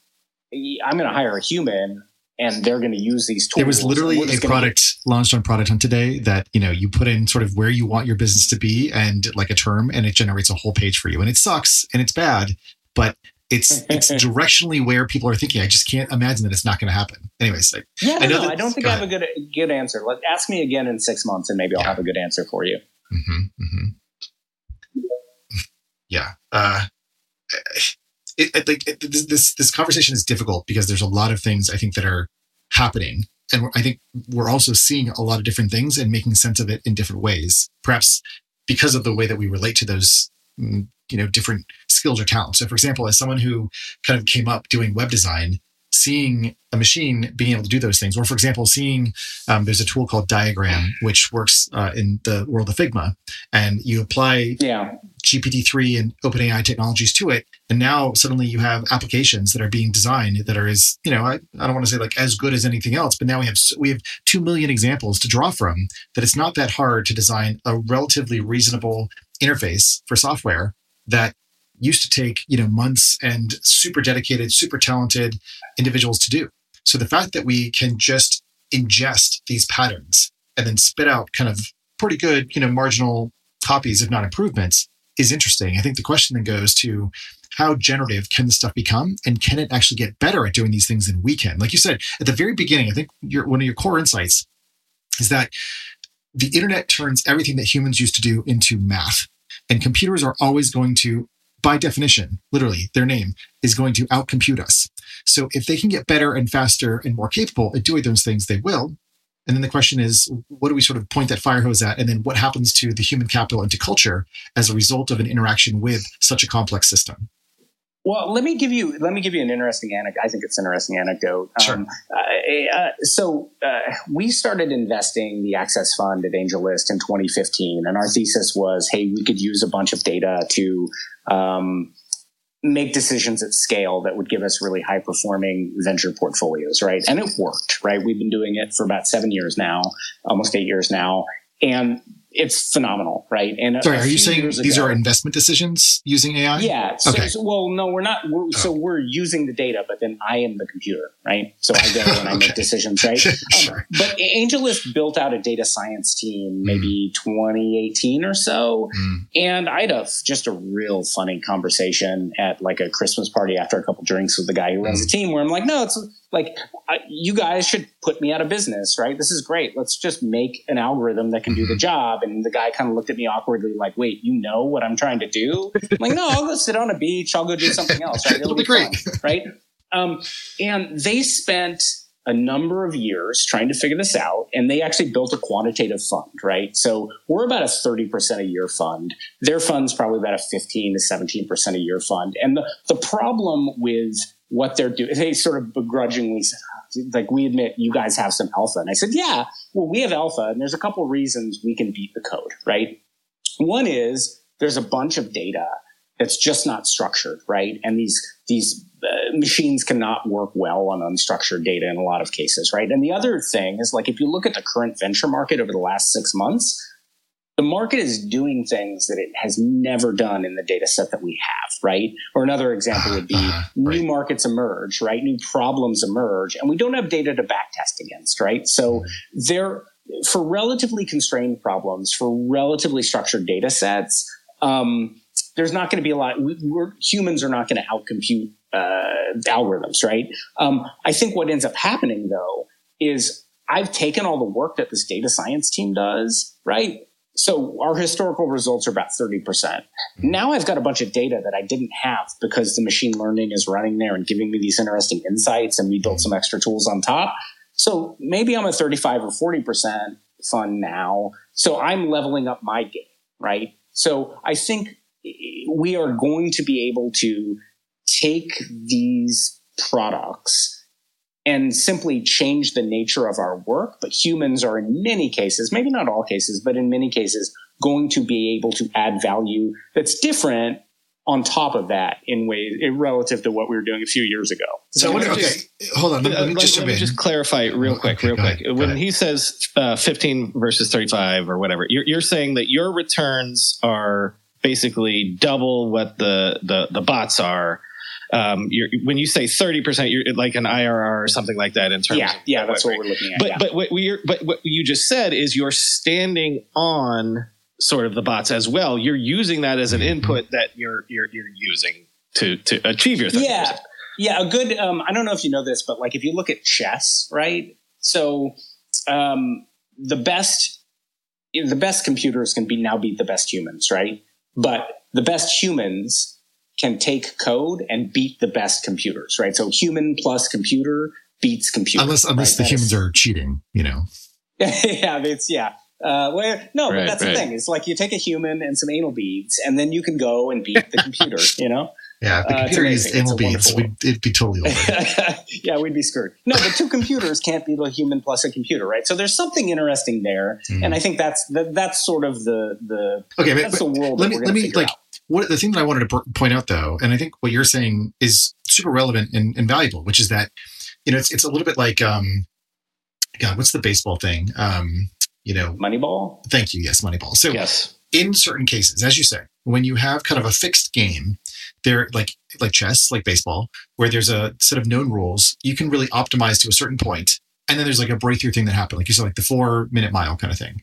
I'm going to hire a human and they're going to use these tools. There was literally a product get... launched on Product Hunt today that you know you put in sort of where you want your business to be and like a term, and it generates a whole page for you. And it sucks and it's bad, but it's it's *laughs* directionally where people are thinking. I just can't imagine that it's not going to happen. Anyways, like, yeah, I, know no, I don't think I have a good good answer. Let ask me again in six months, and maybe I'll yeah. have a good answer for you. Mm-hmm, mm-hmm. Yeah. Uh, it, it, like it, this this conversation is difficult because there's a lot of things I think that are happening, and I think we're also seeing a lot of different things and making sense of it in different ways. Perhaps because of the way that we relate to those mm, you know different skills or talents. So, for example, as someone who kind of came up doing web design, seeing a machine being able to do those things. Or, for example, seeing um, there's a tool called Diagram, which works uh, in the world of Figma, and you apply yeah. GPT-3 and OpenAI technologies to it, and now suddenly you have applications that are being designed that are as you know I, I don't want to say like as good as anything else, but now we have we have two million examples to draw from. That it's not that hard to design a relatively reasonable interface for software that used to take you know months and super dedicated super talented individuals to do. So the fact that we can just ingest these patterns and then spit out kind of pretty good you know marginal copies if not improvements is interesting. I think the question then goes to how generative can this stuff become and can it actually get better at doing these things than we can? Like you said at the very beginning i think your, one of your core insights is that the internet turns everything that humans used to do into math and computers are always going to by definition, literally, their name is going to outcompute us. So if they can get better and faster and more capable at doing those things, they will. And then the question is, what do we sort of point that fire hose at? And then what happens to the human capital and to culture as a result of an interaction with such a complex system? Well, let me give you let me give you an interesting anecdote. I think it's an interesting anecdote. Sure. Um, uh, uh, so uh, we started investing the Access Fund at AngelList in 2015, and our thesis was, hey, we could use a bunch of data to um, make decisions at scale that would give us really high performing venture portfolios, right? And it worked, right? We've been doing it for about seven years now, almost eight years now. And it's phenomenal, right? And sorry, are you saying these ago, are investment decisions using AI? Yeah. So, okay. So, well, no, we're not. We're, oh. So we're using the data, but then I am the computer, right? So I go and I make *laughs* decisions, right? *laughs* sure. Um, but AngelList built out a data science team maybe mm. 2018 or so, mm. and I had a just a real funny conversation at like a Christmas party after a couple drinks with the guy who runs mm. the team, where I'm like, no, it's like I, you guys should put me out of business, right? This is great. Let's just make an algorithm that can do the mm-hmm. job. And the guy kind of looked at me awkwardly, like, "Wait, you know what I'm trying to do?" I'm like, no, I'll go sit on a beach. I'll go do something else. Right? It'll, It'll be, be great, fun, *laughs* right? Um, and they spent a number of years trying to figure this out and they actually built a quantitative fund right so we're about a 30% a year fund their fund's probably about a 15 to 17% a year fund and the, the problem with what they're doing. They sort of begrudgingly said, like, we admit you guys have some alpha. And I said, yeah, well, we have alpha. And there's a couple reasons we can beat the code, right? One is there's a bunch of data that's just not structured, right? And these, these uh, machines cannot work well on unstructured data in a lot of cases, right? And the other thing is like, if you look at the current venture market over the last six months, the market is doing things that it has never done in the data set that we have, right? Or another example would be uh, right. new markets emerge, right? New problems emerge, and we don't have data to backtest against, right? So mm-hmm. there, for relatively constrained problems, for relatively structured data sets, um, there's not going to be a lot. We, humans are not going to outcompute uh, algorithms, right? Um, I think what ends up happening though is I've taken all the work that this data science team does, right? So our historical results are about 30%. Mm-hmm. Now I've got a bunch of data that I didn't have because the machine learning is running there and giving me these interesting insights and we built some extra tools on top. So maybe I'm a 35 or 40% fund now. So I'm leveling up my game, right? So I think we are going to be able to take these products and simply change the nature of our work. But humans are in many cases, maybe not all cases, but in many cases, going to be able to add value that's different on top of that in ways relative to what we were doing a few years ago. So, so okay, just, hold on. Let, let me, just, let me just clarify real quick, okay, real quick. Ahead, when he says uh, 15 versus 35 or whatever, you're, you're saying that your returns are basically double what the, the, the bots are um, when you say 30%, you're like an IRR or something like that in terms yeah, of. Yeah, that's what, what we're looking at. But, yeah. but, what we but what you just said is you're standing on sort of the bots as well. You're using that as an mm-hmm. input that you're, you're, you're using to, to achieve your 30%. Yeah. Yeah. A good, um, I don't know if you know this, but like if you look at chess, right? So, um, the best, the best computers can be now be the best humans, right? But the best humans can take code and beat the best computers, right? So human plus computer beats computer. Unless unless right? the humans are cheating, you know. *laughs* yeah, it's yeah. Uh, well, no, right, but that's right. the thing. It's like you take a human and some anal beads, and then you can go and beat the *laughs* computer. You know. Yeah, the uh, computer used anal beads, we'd, it'd be totally over. *laughs* yeah, we'd be screwed. No, but two computers can't be a human plus a computer, right? So there's something interesting there, mm. and I think that's that, that's sort of the the okay. But, but let me let me like out what the thing that I wanted to point out though, and I think what you're saying is super relevant and, and valuable, which is that you know it's it's a little bit like um, God, what's the baseball thing? Um, you know, Moneyball. Thank you. Yes, Moneyball. So yes. in certain cases, as you say, when you have kind of a fixed game, there like like chess, like baseball, where there's a set of known rules, you can really optimize to a certain point, and then there's like a breakthrough thing that happened, like you said, like the four minute mile kind of thing.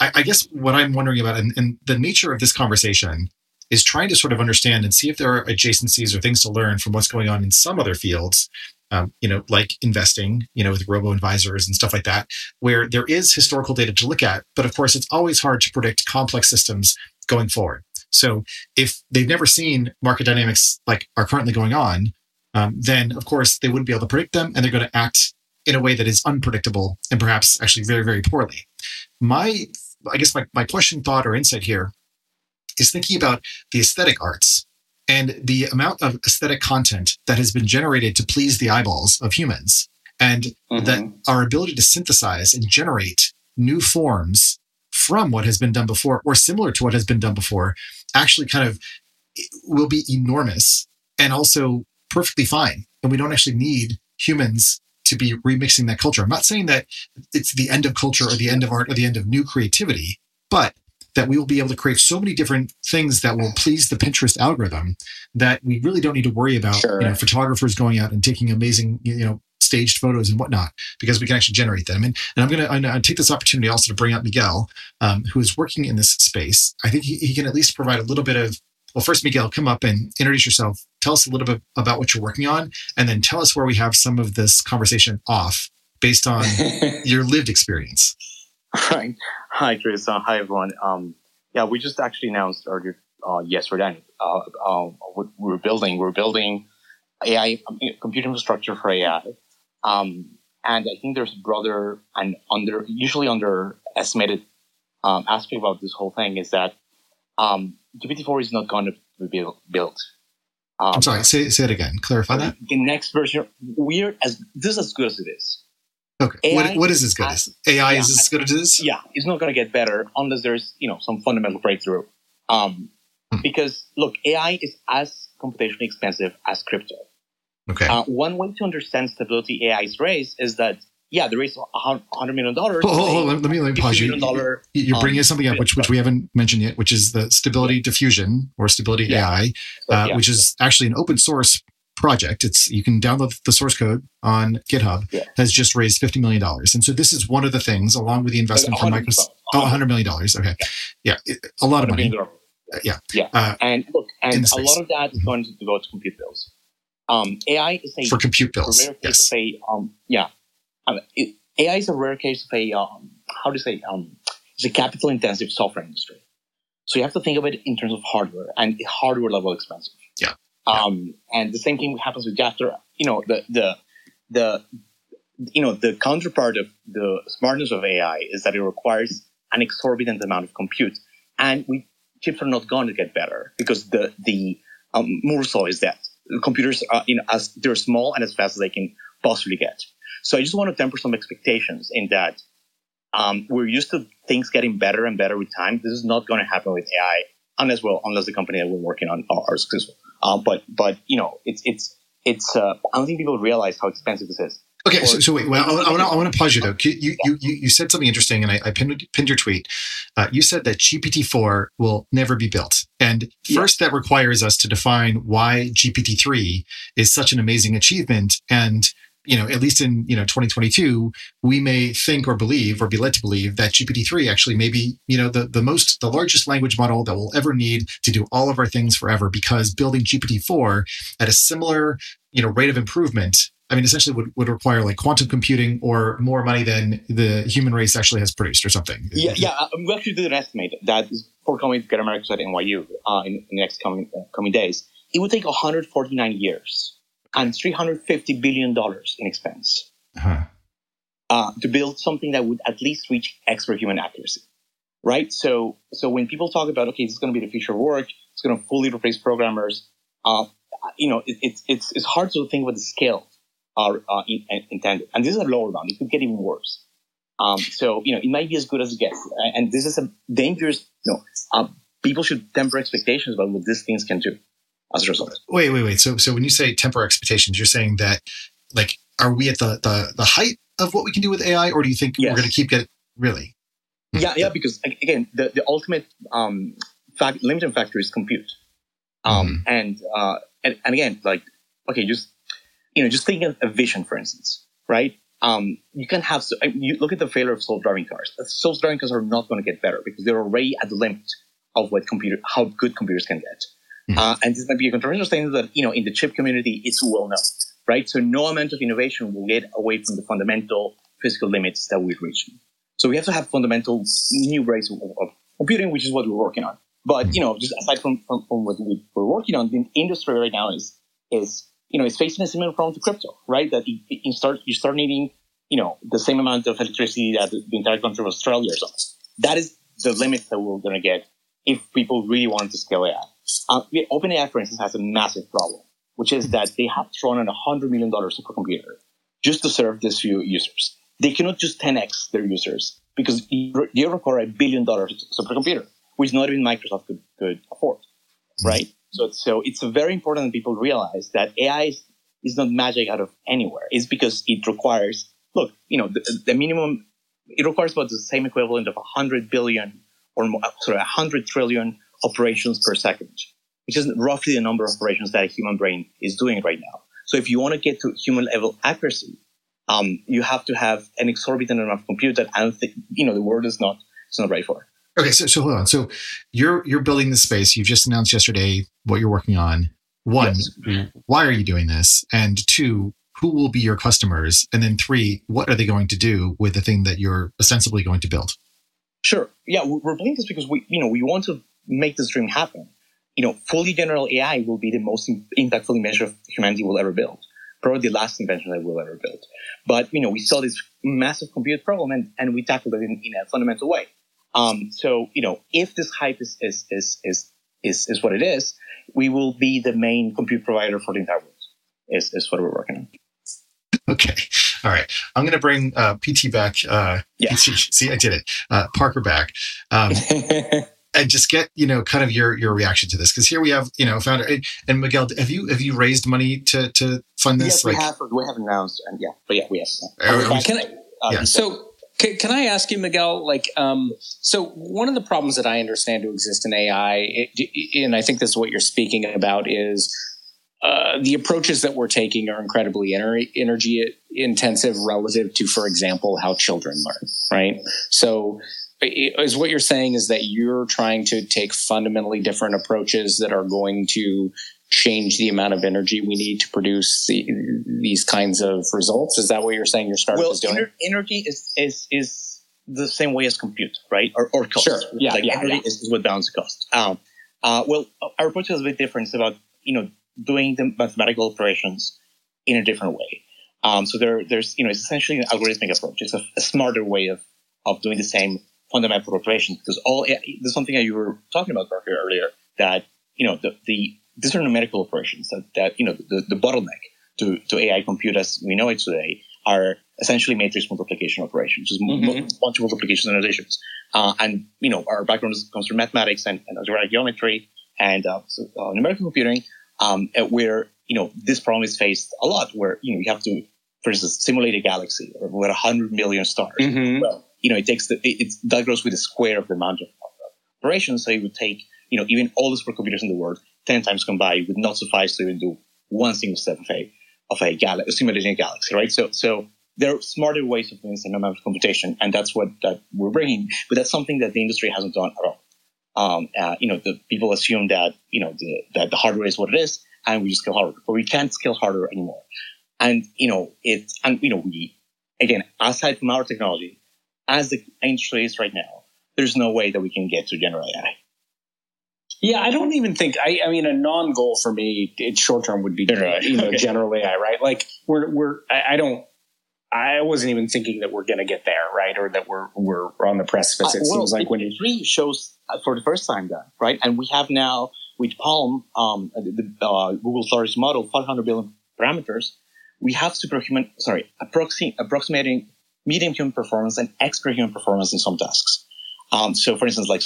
I, I guess what I'm wondering about, and, and the nature of this conversation is trying to sort of understand and see if there are adjacencies or things to learn from what's going on in some other fields, um, you know, like investing, you know, with robo advisors and stuff like that, where there is historical data to look at. But of course, it's always hard to predict complex systems going forward. So if they've never seen market dynamics like are currently going on, um, then of course they wouldn't be able to predict them and they're going to act in a way that is unpredictable and perhaps actually very, very poorly. My, I guess my, my question, thought, or insight here is thinking about the aesthetic arts and the amount of aesthetic content that has been generated to please the eyeballs of humans and mm-hmm. that our ability to synthesize and generate new forms from what has been done before or similar to what has been done before actually kind of will be enormous and also perfectly fine and we don't actually need humans to be remixing that culture i'm not saying that it's the end of culture or the end of art or the end of new creativity but that we will be able to create so many different things that will please the Pinterest algorithm that we really don't need to worry about sure. you know, photographers going out and taking amazing, you know, staged photos and whatnot because we can actually generate them. And, and I'm going to take this opportunity also to bring up Miguel, um, who is working in this space. I think he, he can at least provide a little bit of well, first, Miguel, come up and introduce yourself. Tell us a little bit about what you're working on, and then tell us where we have some of this conversation off based on *laughs* your lived experience. Right. Hi, Chris. Uh, hi, everyone. Um, yeah, we just actually announced earlier uh, yesterday uh, uh, what we're building. We're building AI compute infrastructure for AI, um, and I think there's a broader and under usually underestimated um, aspect about this whole thing is that um, GPT-4 is not going to be built. Um, I'm sorry. Say say it again. Clarify that. The next version, we're as this is as good as it is. Okay. what, what is as good as AI yeah, is as good as this? Yeah, it's not going to get better unless there's you know some fundamental breakthrough. Um, hmm. Because look, AI is as computationally expensive as crypto. Okay. Uh, one way to understand stability AI's race is that yeah, the race hundred million dollars. Oh, oh, oh, let me let me pause you. Dollar, You're bringing um, something up which which we haven't mentioned yet, which is the stability diffusion or stability yeah. AI, uh, yeah. which is actually an open source project. It's you can download the source code on GitHub. Yeah. Has just raised fifty million dollars, and so this is one of the things, along with the investment from Microsoft. Oh, hundred million dollars. Okay, yeah, yeah it, a lot of money. Yeah, yeah, uh, and look, and a lot of that is going to go to compute bills. Um, AI is a for compute bills. rare case yes. of a um, yeah. Um, it, AI is a rare case of a um, how do you say um, it's a capital intensive software industry. So you have to think of it in terms of hardware and hardware level expensive. Yeah. Um, and the same thing happens with Jasper. You know, the, the, the, you know, the counterpart of the smartness of AI is that it requires an exorbitant amount of compute. And we chips are not going to get better because the, the, um, Moore's law is dead. Computers, are, you know, as they're small and as fast as they can possibly get. So I just want to temper some expectations in that um, we're used to things getting better and better with time. This is not going to happen with AI unless well, unless the company that we're working on are, are successful. Uh, but but you know, it's it's it's. Uh, I don't think people realize how expensive this is. Okay, so, so, wait. Well, I, want to I want to pause you though. You you you, said something interesting, and I, I pinned, pinned your tweet. Uh, you said that GPT four will never be built, and first yeah. that requires us to define why GPT three is such an amazing achievement, and you know, at least in, you know, 2022, we may think or believe or be led to believe that GPT-3 actually may be, you know, the, the most, the largest language model that we'll ever need to do all of our things forever because building GPT-4 at a similar, you know, rate of improvement I mean, essentially would, would require like quantum computing or more money than the human race actually has produced or something. Yeah, yeah. Um, we actually did an estimate that for coming to get America at NYU uh, in, in, the next coming uh, coming days, it would take 149 years and $350 billion in expense uh-huh. uh, to build something that would at least reach expert human accuracy. Right? So, so when people talk about, okay, this is going to be the future of work, it's going to fully replace programmers, uh, you know, it, it, it's, it's hard to think what the scale are uh, in, intended. And this is a lower bound. It could get even worse. Um, so, you know, it might be as good as it gets. And this is a dangerous, you know, uh, people should temper expectations about what these things can do as a result. Wait, wait, wait. So, so when you say temper expectations, you're saying that, like, are we at the the, the height of what we can do with AI, or do you think yes. we're going to keep getting really? Yeah, yeah. Because again, the the ultimate um, fact, limiting factor is compute. Um, mm and, uh, and and again, like, okay, just you know, just think of a vision, for instance, right? Um, you can have you look at the failure of self-driving cars. Self-driving cars are not going to get better because they're already at the limit of what computer how good computers can get. Mm-hmm. Uh, and this might be a controversial statement that, you know, in the chip community, it's well known, right? So no amount of innovation will get away from the fundamental physical limits that we've reached. So we have to have fundamental new ways of, of computing, which is what we're working on. But, you know, just aside from, from, from what we, are working on, the industry right now is, is, you know, is facing a similar problem to crypto, right? That you start, you start needing, you know, the same amount of electricity that the entire country of Australia or something. That is the limit that we're going to get if people really wanted to scale AI. Uh, OpenAI, for instance, has a massive problem, which is that they have thrown in $100 million supercomputer just to serve these few users. They cannot just 10x their users because they require a billion dollar supercomputer, which not even Microsoft could, could afford, right? So, so it's very important that people realize that AI is, is not magic out of anywhere. It's because it requires, look, you know, the, the minimum, it requires about the same equivalent of 100 billion or more, sorry, 100 trillion operations per second, which is roughly the number of operations that a human brain is doing right now. So if you want to get to human level accuracy, um, you have to have an exorbitant amount of compute that I don't think, you know, the world is not, it's not ready for. Okay. So, so hold on. So you're, you're building this space. You've just announced yesterday what you're working on. One, yes. Mm-hmm. why are you doing this? And two, who will be your customers? And then three, what are they going to do with the thing that you're ostensibly going to build? Sure. Yeah, we're building this because we, you know, we want to make this dream happen. You know, fully general AI will be the most impactful invention humanity will ever build. Probably the last invention that we'll ever build. But, you know, we saw this massive compute problem and, and we tackled it in, in a fundamental way. Um, so, you know, if this hype is, is, is, is, is, is what it is, we will be the main compute provider for the entire world, is, is what we're working on. Okay. All right. I'm going to bring uh, PT back. Uh, yeah. PT, *laughs* see, I did it. Uh, Parker back. Um, *laughs* and just get you know kind of your your reaction to this because here we have you know founder and Miguel have you have you raised money to to fund this? Yes, we have. We have announced and yeah, but yeah, we have. Uh, can I, uh, so can, can, I ask you, Miguel? Like, um, so one of the problems that I understand to exist in AI, it, and I think this is what you're speaking about, is uh, the approaches that we're taking are incredibly energy intensive relative to, for example, how children learn, right? So, is what you're saying is that you're trying to take fundamentally different approaches that are going to change the amount of energy we need to produce the, these kinds of results? Is that what you're saying your startup well, is doing? Ener- energy is, is, is the same way as compute, right? Or, or cost. Sure. Yeah. Like yeah, energy yeah. Is, is what balances cost. Um, uh, well, our approach is a bit different. It's about, you know, doing the mathematical operations in a different way. Um, so there, there's, you know, it's essentially an algorithmic approach. It's a, a, smarter way of, of doing the same fundamental operations because all, there's something that you were talking about Parker earlier that, you know, the, the, these are numerical operations that, that you know the, the bottleneck to, to AI compute as we know it today are essentially matrix multiplication operations, just mm-hmm. bunch of multiplications and additions. Uh, and you know our background comes from mathematics and, and algebraic geometry and uh, so, uh, numerical computing, um, where you know this problem is faced a lot, where you know you have to, for instance, simulate a galaxy with hundred million stars. Mm-hmm. Well, you know it takes the it, it's that grows with the square of the amount of operations, so it would take you know even all the supercomputers in the world ten times combined would not suffice to even do one single step of a of a simulating a galaxy, right? So so there are smarter ways of doing some amount of computation, and that's what that we're bringing. But that's something that the industry hasn't done at all. Um, uh, you know, the people assume that you know the, that the hardware is what it is, and we just scale harder, but we can't scale harder anymore. And you know, it and you know, we again, aside from our technology, as the industry is right now, there's no way that we can get to general AI. Yeah, I don't even think. I, I mean, a non-goal for me, it's short term would be you know *laughs* okay. general AI, right? Like we're we're I, I don't I wasn't even thinking that we're going to get there, right? Or that we're we're on the precipice. It uh, well, seems like when you three shows uh, for the first time that, right? And we have now with PaLM, um, the uh, Google largest model, 500 billion parameters. We have superhuman, sorry, approximating medium human performance and expert human performance in some tasks. Um, so, for instance, like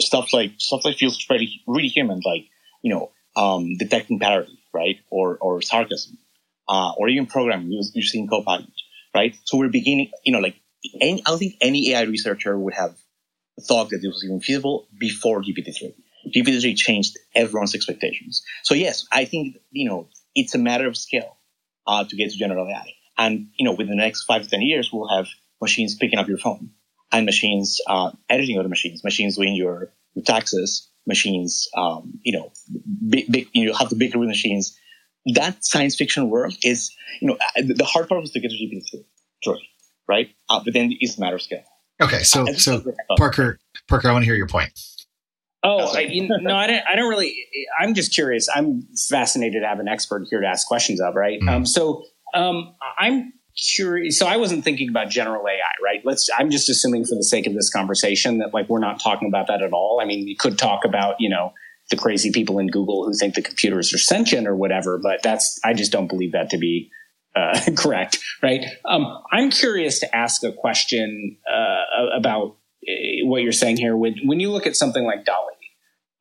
stuff like stuff that feels really really human, like you know, um, detecting parody, right, or or sarcasm, uh, or even programming using Copilot right? So we're beginning, you know, like any, I don't think any AI researcher would have thought that this was even feasible before GPT-3. GPT-3 changed everyone's expectations. So yes, I think, you know, it's a matter of scale uh, to get to general AI. And, you know, within the next five to 10 years, we'll have machines picking up your phone and machines uh, editing other machines, machines doing your, your taxes, machines, um, you know, big, big, you have the bigger with machines that science fiction world is, you know, uh, the hard part was to get to GPT-3, right? Uh, but then it's a matter of scale. Okay, so so Parker, Parker, I want to hear your point. Oh, I, you know, no, I don't. I don't really. I'm just curious. I'm fascinated to have an expert here to ask questions of. Right. Mm-hmm. Um, so um, I'm curious. So I wasn't thinking about general AI. Right. Let's. I'm just assuming for the sake of this conversation that like we're not talking about that at all. I mean, we could talk about you know the crazy people in Google who think the computers are sentient or whatever, but that's, I just don't believe that to be uh, *laughs* correct, right? Um, I'm curious to ask a question uh, about uh, what you're saying here. When, when you look at something like DALL-E,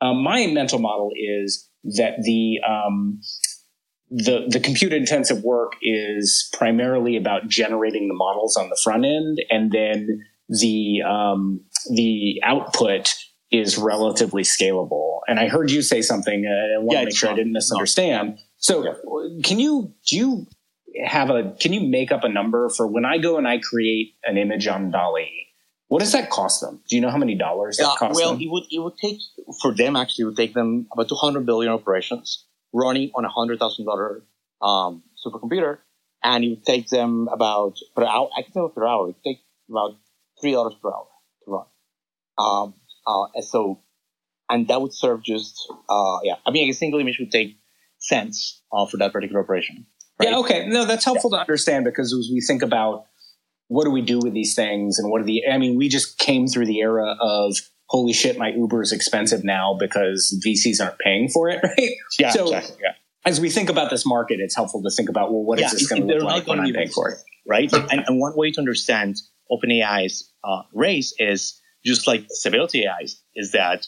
um, my mental model is that the um, the the compute intensive work is primarily about generating the models on the front end, and then the um, the output is relatively scalable. And I heard you say something. Uh, I want yeah, to make sure not, I didn't misunderstand. So, yeah. can you do you have a can you make up a number for when I go and I create an image on DALL-E? What does that cost them? Do you know how many dollars that costs well, them? it would it would take for them actually it would take them about 200 billion operations running on a hundred thousand dollar um, supercomputer, and it would take them about per hour. I can tell per hour. It would take about three dollars per hour to run. Um, uh, so, and that would serve just, uh, yeah, I mean, a single image would take cents uh, for that particular operation. Right? Yeah, okay. No, that's helpful yeah. to understand because as we think about what do we do with these things and what are the, I mean, we just came through the era of, holy shit, my Uber is expensive now because VCs aren't paying for it, *laughs* right? Yeah, so, exactly. Yeah. As we think about this market, it's helpful to think about, well, what yeah, is this going to look like when I'm paying for it? Right? and, and one way to understand OpenAI's uh, race is just like Stability AI, is that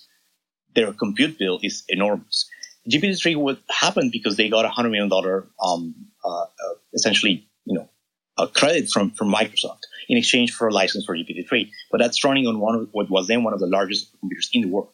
their compute bill is enormous. GPT-3 would happen because they got a hundred million dollar, um, uh, uh, essentially, you a credit from from Microsoft in exchange for a license for GPT-3. But that's running on one of what was then one of the largest computers in the world,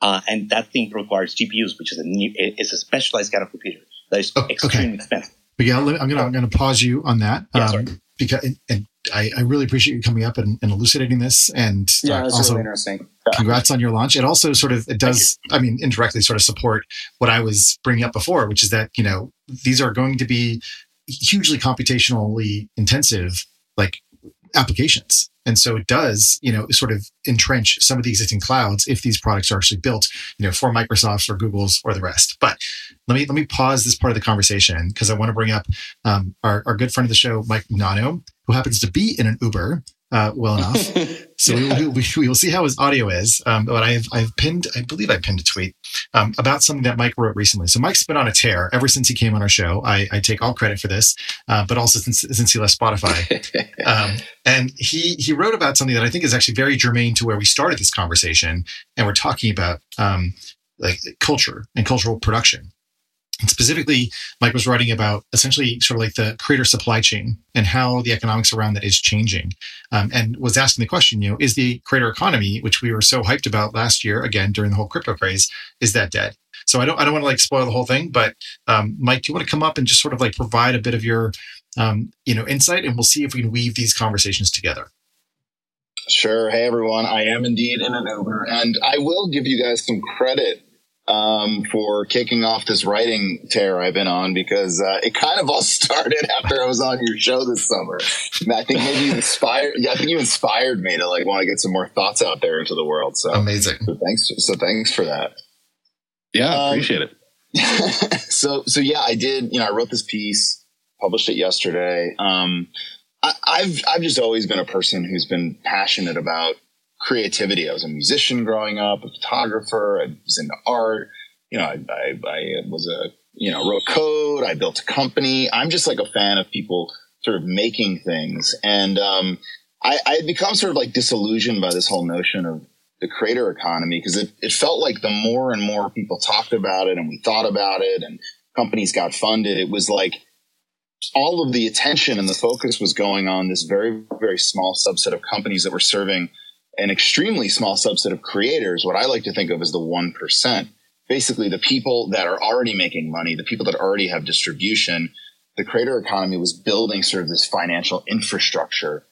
uh, and that thing requires GPUs, which is a new, it's a specialized kind of computer that is oh, extremely okay. expensive. But yeah, I'm gonna I'm gonna pause you on that. Yeah, um, because and, and I, I, really appreciate you coming up and, and elucidating this. And yeah, uh, also really interesting. Congrats on your launch. It also sort of it does. I mean, indirectly sort of support what I was bringing up before, which is that you know these are going to be hugely computationally intensive, like applications. And so it does, you know, sort of entrench some of the existing clouds if these products are actually built, you know, for Microsoft's or Google's or the rest. But let me let me pause this part of the conversation because I want to bring up um, our, our good friend of the show, Mike Mignano, who happens to be in an Uber uh, well *laughs* enough. so we, we, we, will see how his audio is. Um, but I've, I've pinned, I believe I pinned a tweet um, about something that Mike wrote recently. So Mike's been on a tear ever since he came on our show. I, I take all credit for this, uh, but also since, since he left Spotify. *laughs* um, and he, he wrote about something that I think is actually very germane to where we started this conversation. And we're talking about um, like culture and cultural production. And specifically, Mike was writing about essentially sort of like the creator supply chain and how the economics around that is changing. Um, and was asking the question, you know, is the creator economy, which we were so hyped about last year, again, during the whole crypto craze, is that dead? So I don't, I don't want to like spoil the whole thing, but um, Mike, do you want to come up and just sort of like provide a bit of your, um, you know, insight and we'll see if we can weave these conversations together. Sure. Hey, everyone. I am indeed in an Uber and I will give you guys some credit um, for kicking off this writing tear I've been on because uh, it kind of all *laughs* started after I was on your show this summer. And I think maybe you inspired. Yeah, I think you inspired me to like want to get some more thoughts out there into the world. So amazing. So thanks. So thanks for that. Yeah, um, appreciate it. *laughs* so so yeah, I did. You know, I wrote this piece, published it yesterday. Um, I, I've I've just always been a person who's been passionate about creativity. I was a musician growing up, a photographer. I was into art. You know, I, I, I was a, you know, wrote code. I built a company. I'm just like a fan of people sort of making things. And, um, I, I had become sort of like disillusioned by this whole notion of the creator economy because it, it felt like the more and more people talked about it and we thought about it and companies got funded, it was like all of the attention and the focus was going on this very, very small subset of companies that were serving an extremely small subset of creators, what I like to think of as the 1%. Basically, the people that are already making money, the people that already have distribution, the creator economy was building sort of this financial infrastructure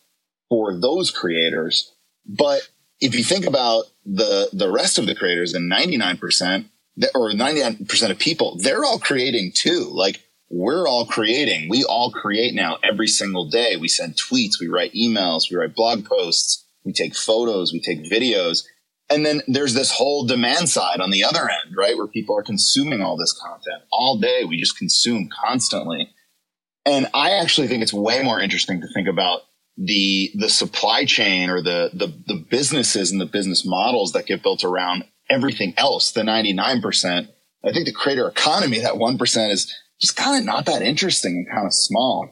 for those creators. But if you think about the, the rest of the creators and 99% or 99% of people, they're all creating too. Like we're all creating. We all create now every single day. We send tweets, we write emails, we write blog posts we take photos, we take videos. And then there's this whole demand side on the other end, right? Where people are consuming all this content all day. We just consume constantly. And I actually think it's way more interesting to think about the, the supply chain or the, the, the businesses and the business models that get built around everything else, the 99%. I think the creator economy, that 1% is just kind of not that interesting and kind of small.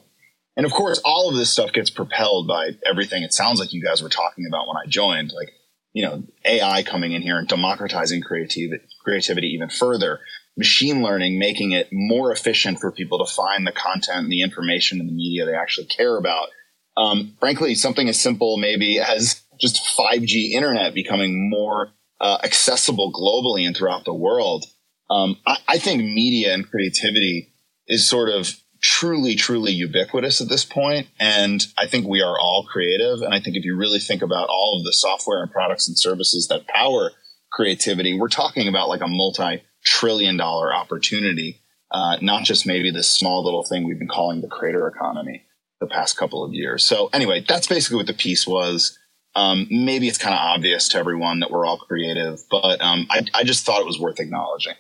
And of course, all of this stuff gets propelled by everything it sounds like you guys were talking about when I joined, like, you know, AI coming in here and democratizing creativity, creativity even further, machine learning making it more efficient for people to find the content and the information and the media they actually care about. Um, frankly, something as simple maybe as just 5G internet becoming more uh, accessible globally and throughout the world. Um, I, I think media and creativity is sort of truly, truly ubiquitous at this point. And I think we are all creative. And I think if you really think about all of the software and products and services that power creativity, we're talking about like a multi trillion dollar opportunity, uh, not just maybe this small little thing we've been calling the creator economy the past couple of years. So anyway, that's basically what the piece was. Um, maybe it's kind of obvious to everyone that we're all creative, but um, I, I just thought it was worth acknowledging.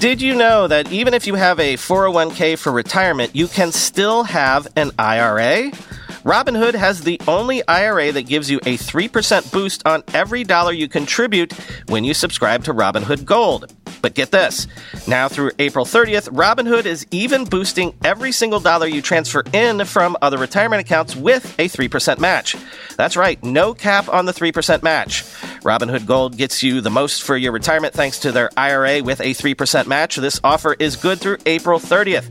Did you know that even if you have a 401k for retirement, you can still have an IRA? Robinhood has the only IRA that gives you a 3% boost on every dollar you contribute when you subscribe to Robinhood Gold. But get this now through April 30th, Robinhood is even boosting every single dollar you transfer in from other retirement accounts with a 3% match. That's right, no cap on the 3% match. Robinhood Gold gets you the most for your retirement thanks to their IRA with a 3% match. This offer is good through April 30th.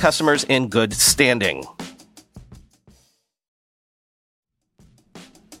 customers in good standing.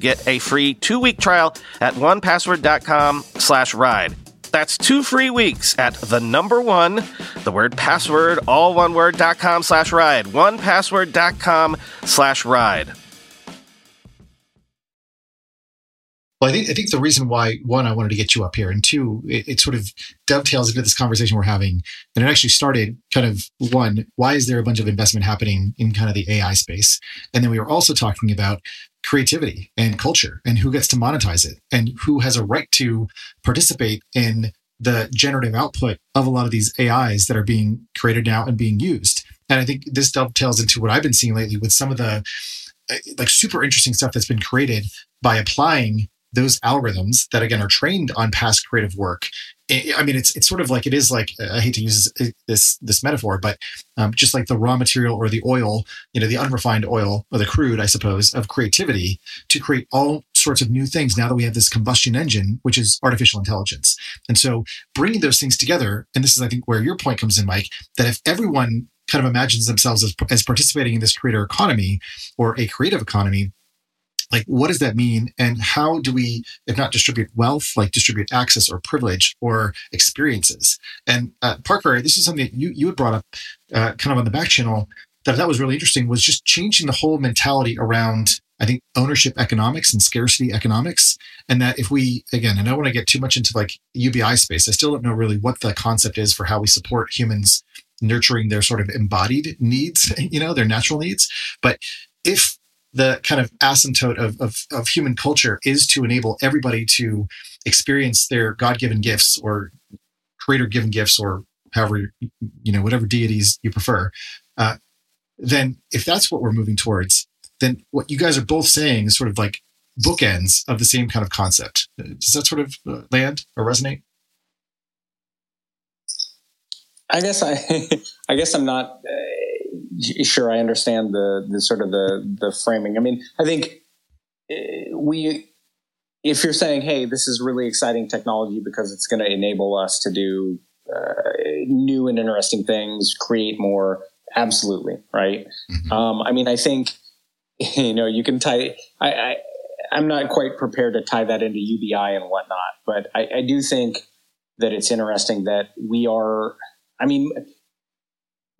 get a free two-week trial at onepassword.com slash ride. That's two free weeks at the number one, the word password, all one word, dot com slash ride. Onepassword.com slash ride. Well, I think I think the reason why one I wanted to get you up here, and two, it, it, sort of dovetails into this conversation we're having, and it actually started kind of one, why is there a bunch of investment happening in kind of the AI space, and then we were also talking about creativity and culture and who gets to monetize it and who has a right to participate in the generative output of a lot of these AIs that are being created now and being used. And I think this dovetails into what I've been seeing lately with some of the uh, like super interesting stuff that's been created by applying those algorithms that again are trained on past creative work I mean, it's it's sort of like it is like I hate to use this this, this metaphor, but um, just like the raw material or the oil, you know, the unrefined oil or the crude, I suppose, of creativity to create all sorts of new things. Now that we have this combustion engine, which is artificial intelligence, and so bringing those things together, and this is I think where your point comes in, Mike, that if everyone kind of imagines themselves as, as participating in this creator economy or a creative economy, like what does that mean? And how do we if not distribute wealth like distribute access or privilege or experiences? And uh, parker this is something that you, you had brought up uh, kind of on the back channel that that was really interesting was just changing the whole mentality around i think ownership economics and scarcity economics. And that if we again i don't want to get too much into like ubi space. I still don't know really what the concept is for how we support humans nurturing their sort of embodied needs *laughs* you know their natural needs. But if the kind of asymptote of, of, of human culture is to enable everybody to experience their God-given gifts or creator-given gifts or however, you know, whatever deities you prefer. Uh, then if that's what we're moving towards, then what you guys are both saying is sort of like bookends of the same kind of concept. Does that sort of uh, land or resonate? I guess I, *laughs* I guess I'm not uh, sure I understand the the sort of the the framing. I mean, I think eh, we if you're saying, "Hey, this is really exciting technology because it's going to enable us to do uh, new and interesting things, create more," absolutely, right? Mm-hmm. Um, I mean, I think *laughs* you know you can tie. I, I I'm not quite prepared to tie that into UBI and whatnot, but I, I do think that it's interesting that we are. I mean,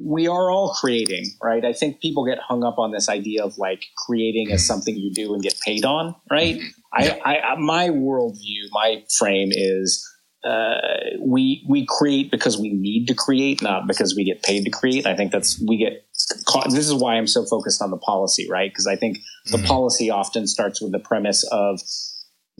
we are all creating, right? I think people get hung up on this idea of like creating as something you do and get paid on, right? I, I, my worldview, my frame is uh, we we create because we need to create, not because we get paid to create. I think that's we get. Caught, this is why I'm so focused on the policy, right? Because I think the mm-hmm. policy often starts with the premise of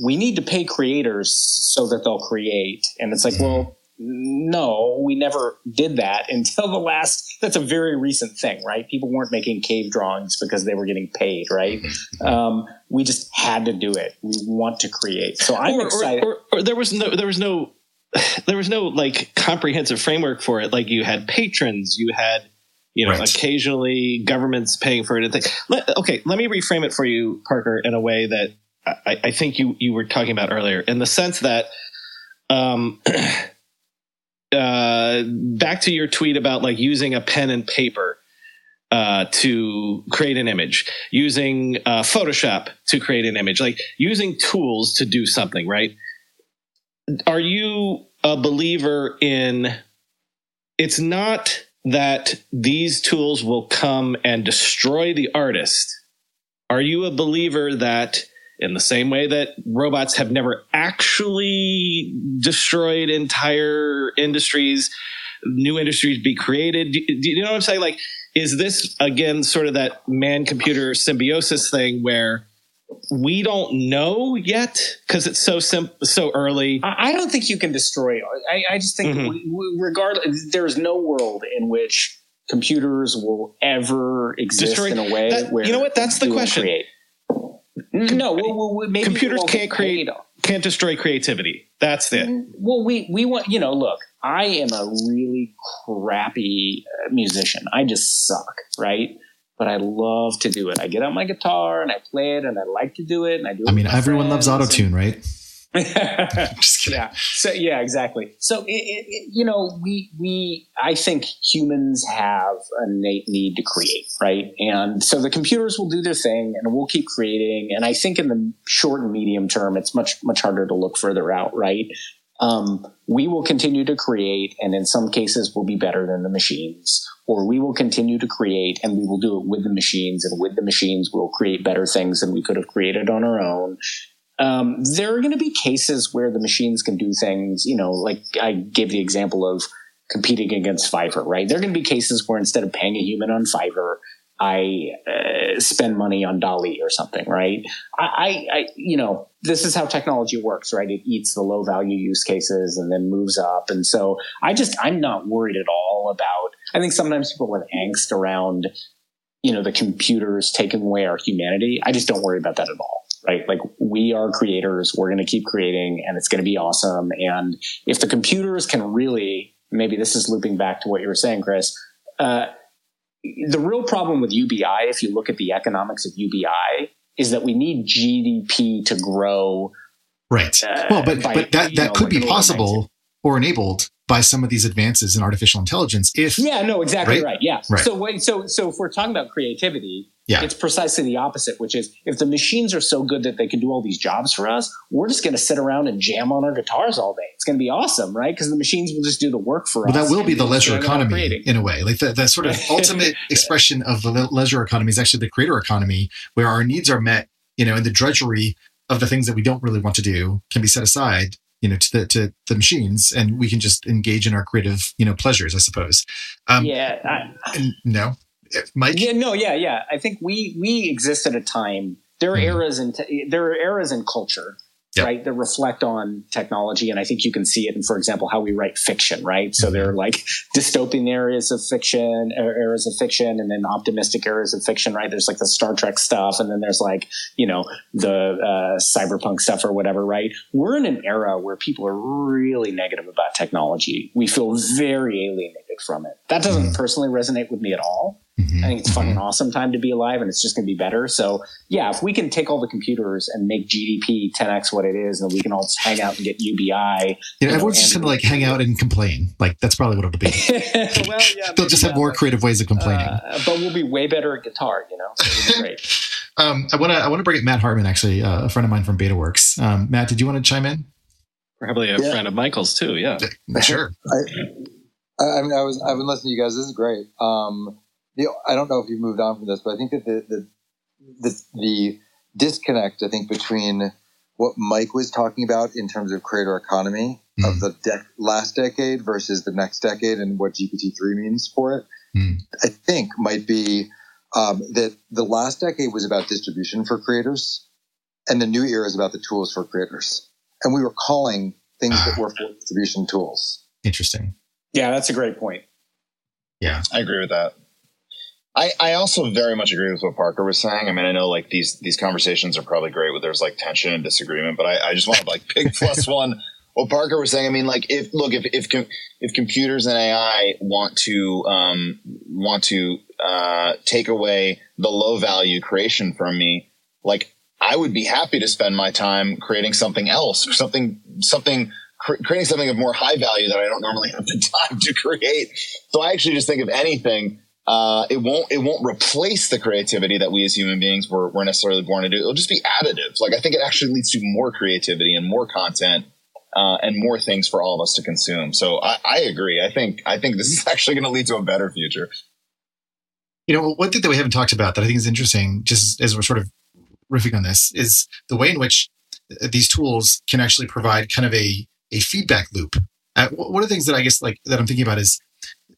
we need to pay creators so that they'll create, and it's like, mm-hmm. well no, we never did that until the last. That's a very recent thing, right? People weren't making cave drawings because they were getting paid, right? Mm-hmm. Um, we just had to do it. We want to create. So I'm or, excited. Or, or, or, there was no, there was no, *sighs* there was no like comprehensive framework for it. Like you had patrons, you had, you know, right. occasionally governments paying for it. Let, okay, let me reframe it for you, Parker, in a way that I, I think you you were talking about earlier, in the sense that. Um, *clears throat* uh, back to your tweet about like using a pen and paper uh, to create an image, using uh, Photoshop to create an image, like using tools to do something, right? Are you a believer in it's not that these tools will come and destroy the artist? Are you a believer that in the same way that robots have never actually destroyed entire industries, new industries be created. Do, do you know what I'm saying? Like, is this again sort of that man computer symbiosis thing where we don't know yet because it's so simple, so early. I, I, don't think you can destroy. I, I just think, mm-hmm. we, we, regardless, there is no world in which computers will ever exist destroy, in a way that, where you know what? That's the question. Create. No, well, well, maybe computers can't create, can't destroy creativity. That's it. Mm, well, we we want you know. Look, I am a really crappy uh, musician. I just suck, right? But I love to do it. I get out my guitar and I play it, and I like to do it. And I do. I mean, everyone loves auto tune, right? Yeah. So yeah, exactly. So it, it, you know, we we I think humans have an innate need to create, right? And so the computers will do their thing, and we'll keep creating. And I think in the short and medium term, it's much much harder to look further out, right? Um, we will continue to create, and in some cases, we'll be better than the machines. Or we will continue to create, and we will do it with the machines, and with the machines, we'll create better things than we could have created on our own. Um, there are going to be cases where the machines can do things, you know, like I gave the example of competing against Fiverr, right? There are going to be cases where instead of paying a human on Fiverr, I uh, spend money on DALL-E or something, right? I, I, I, you know, this is how technology works, right? It eats the low value use cases and then moves up. And so I just, I'm not worried at all about, I think sometimes people have angst around, you know, the computers taking away our humanity. I just don't worry about that at all right? Like we are creators. We're going to keep creating and it's going to be awesome. And if the computers can really, maybe this is looping back to what you were saying, Chris, uh, the real problem with UBI, if you look at the economics of UBI, is that we need GDP to grow. Right. Uh, well, but, by, but that, that know, could like be possible or enabled by some of these advances in artificial intelligence. If yeah, no, exactly right. right. Yeah. Right. So so so if we're talking about creativity, yeah. it's precisely the opposite, which is if the machines are so good that they can do all these jobs for us, we're just going to sit around and jam on our guitars all day. It's going to be awesome, right? Because the machines will just do the work for well, us. That will be the leisure economy in a way. Like the, the sort of *laughs* ultimate expression of the leisure economy is actually the creator economy, where our needs are met, you know, and the drudgery of the things that we don't really want to do can be set aside you know to the to the machines and we can just engage in our creative you know pleasures i suppose. Um yeah I, no? Mike? Yeah no yeah yeah. I think we we exist at a time. There are mm. eras in there are eras in culture yep. right that reflect on technology. And i think you can see it in for example how we write fiction right? So mm-hmm. there are like dystopian areas of fiction areas of fiction and then optimistic areas of fiction right? There's like the star trek stuff and then there's like you know the uh, cyberpunk stuff or whatever right? We're in an era where people are really negative about technology. We feel very alienated from it. That doesn't mm-hmm. personally resonate with me at all Mm-hmm. I think it's fucking mm-hmm. awesome time to be alive and it's just going to be better. So yeah, if we can take all the computers and make GDP 10x what it is and we can all just hang out and get UBI. You know, everyone's just going to like hang out and complain. Like that's probably what it'll be. *laughs* *laughs* well, yeah, They'll just have more creative ways of complaining. Uh, but we'll be way better at guitar, you know? great. *laughs* um, I want to, I want to bring it Matt Hartman, actually, uh, a friend of mine from BetaWorks. Um, Matt, did you want to chime in? Probably a yeah. friend of Michael's too. Yeah. Sure. I, I mean, I was, I've been listening to you guys. This is great. Um, the, I don't know if you've moved on from this, but I think that the, the, the, the disconnect, I think, between what Mike was talking about in terms of creator economy mm. of the de- last decade versus the next decade and what GPT-3 means for it, mm. I think might be um, that the last decade was about distribution for creators and the new era is about the tools for creators. And we were calling things that were for distribution tools. Interesting. Yeah, that's a great point. Yeah, I agree with that. I, I also very much agree with what Parker was saying. I mean, I know like these these conversations are probably great where there's like tension and disagreement, but I, I just want to like pick plus *laughs* one what Parker was saying. I mean, like if look if if if computers and AI want to um, want to uh, take away the low value creation from me, like I would be happy to spend my time creating something else, something something creating something of more high value that I don't normally have the time to create. So I actually just think of anything uh, it won't it won't replace the creativity that we as human beings were, were necessarily born to do. It'll just be additive. Like I think it actually leads to more creativity and more content uh, and more things for all of us to consume. So I, I agree. I think I think this is *laughs* actually going to lead to a better future. You know, one thing that we haven't talked about that I think is interesting, just as we're sort of riffing on this is the way in which uh, these tools can actually provide kind of a a feedback loop. Uh, one of the things that I guess like that I'm thinking about is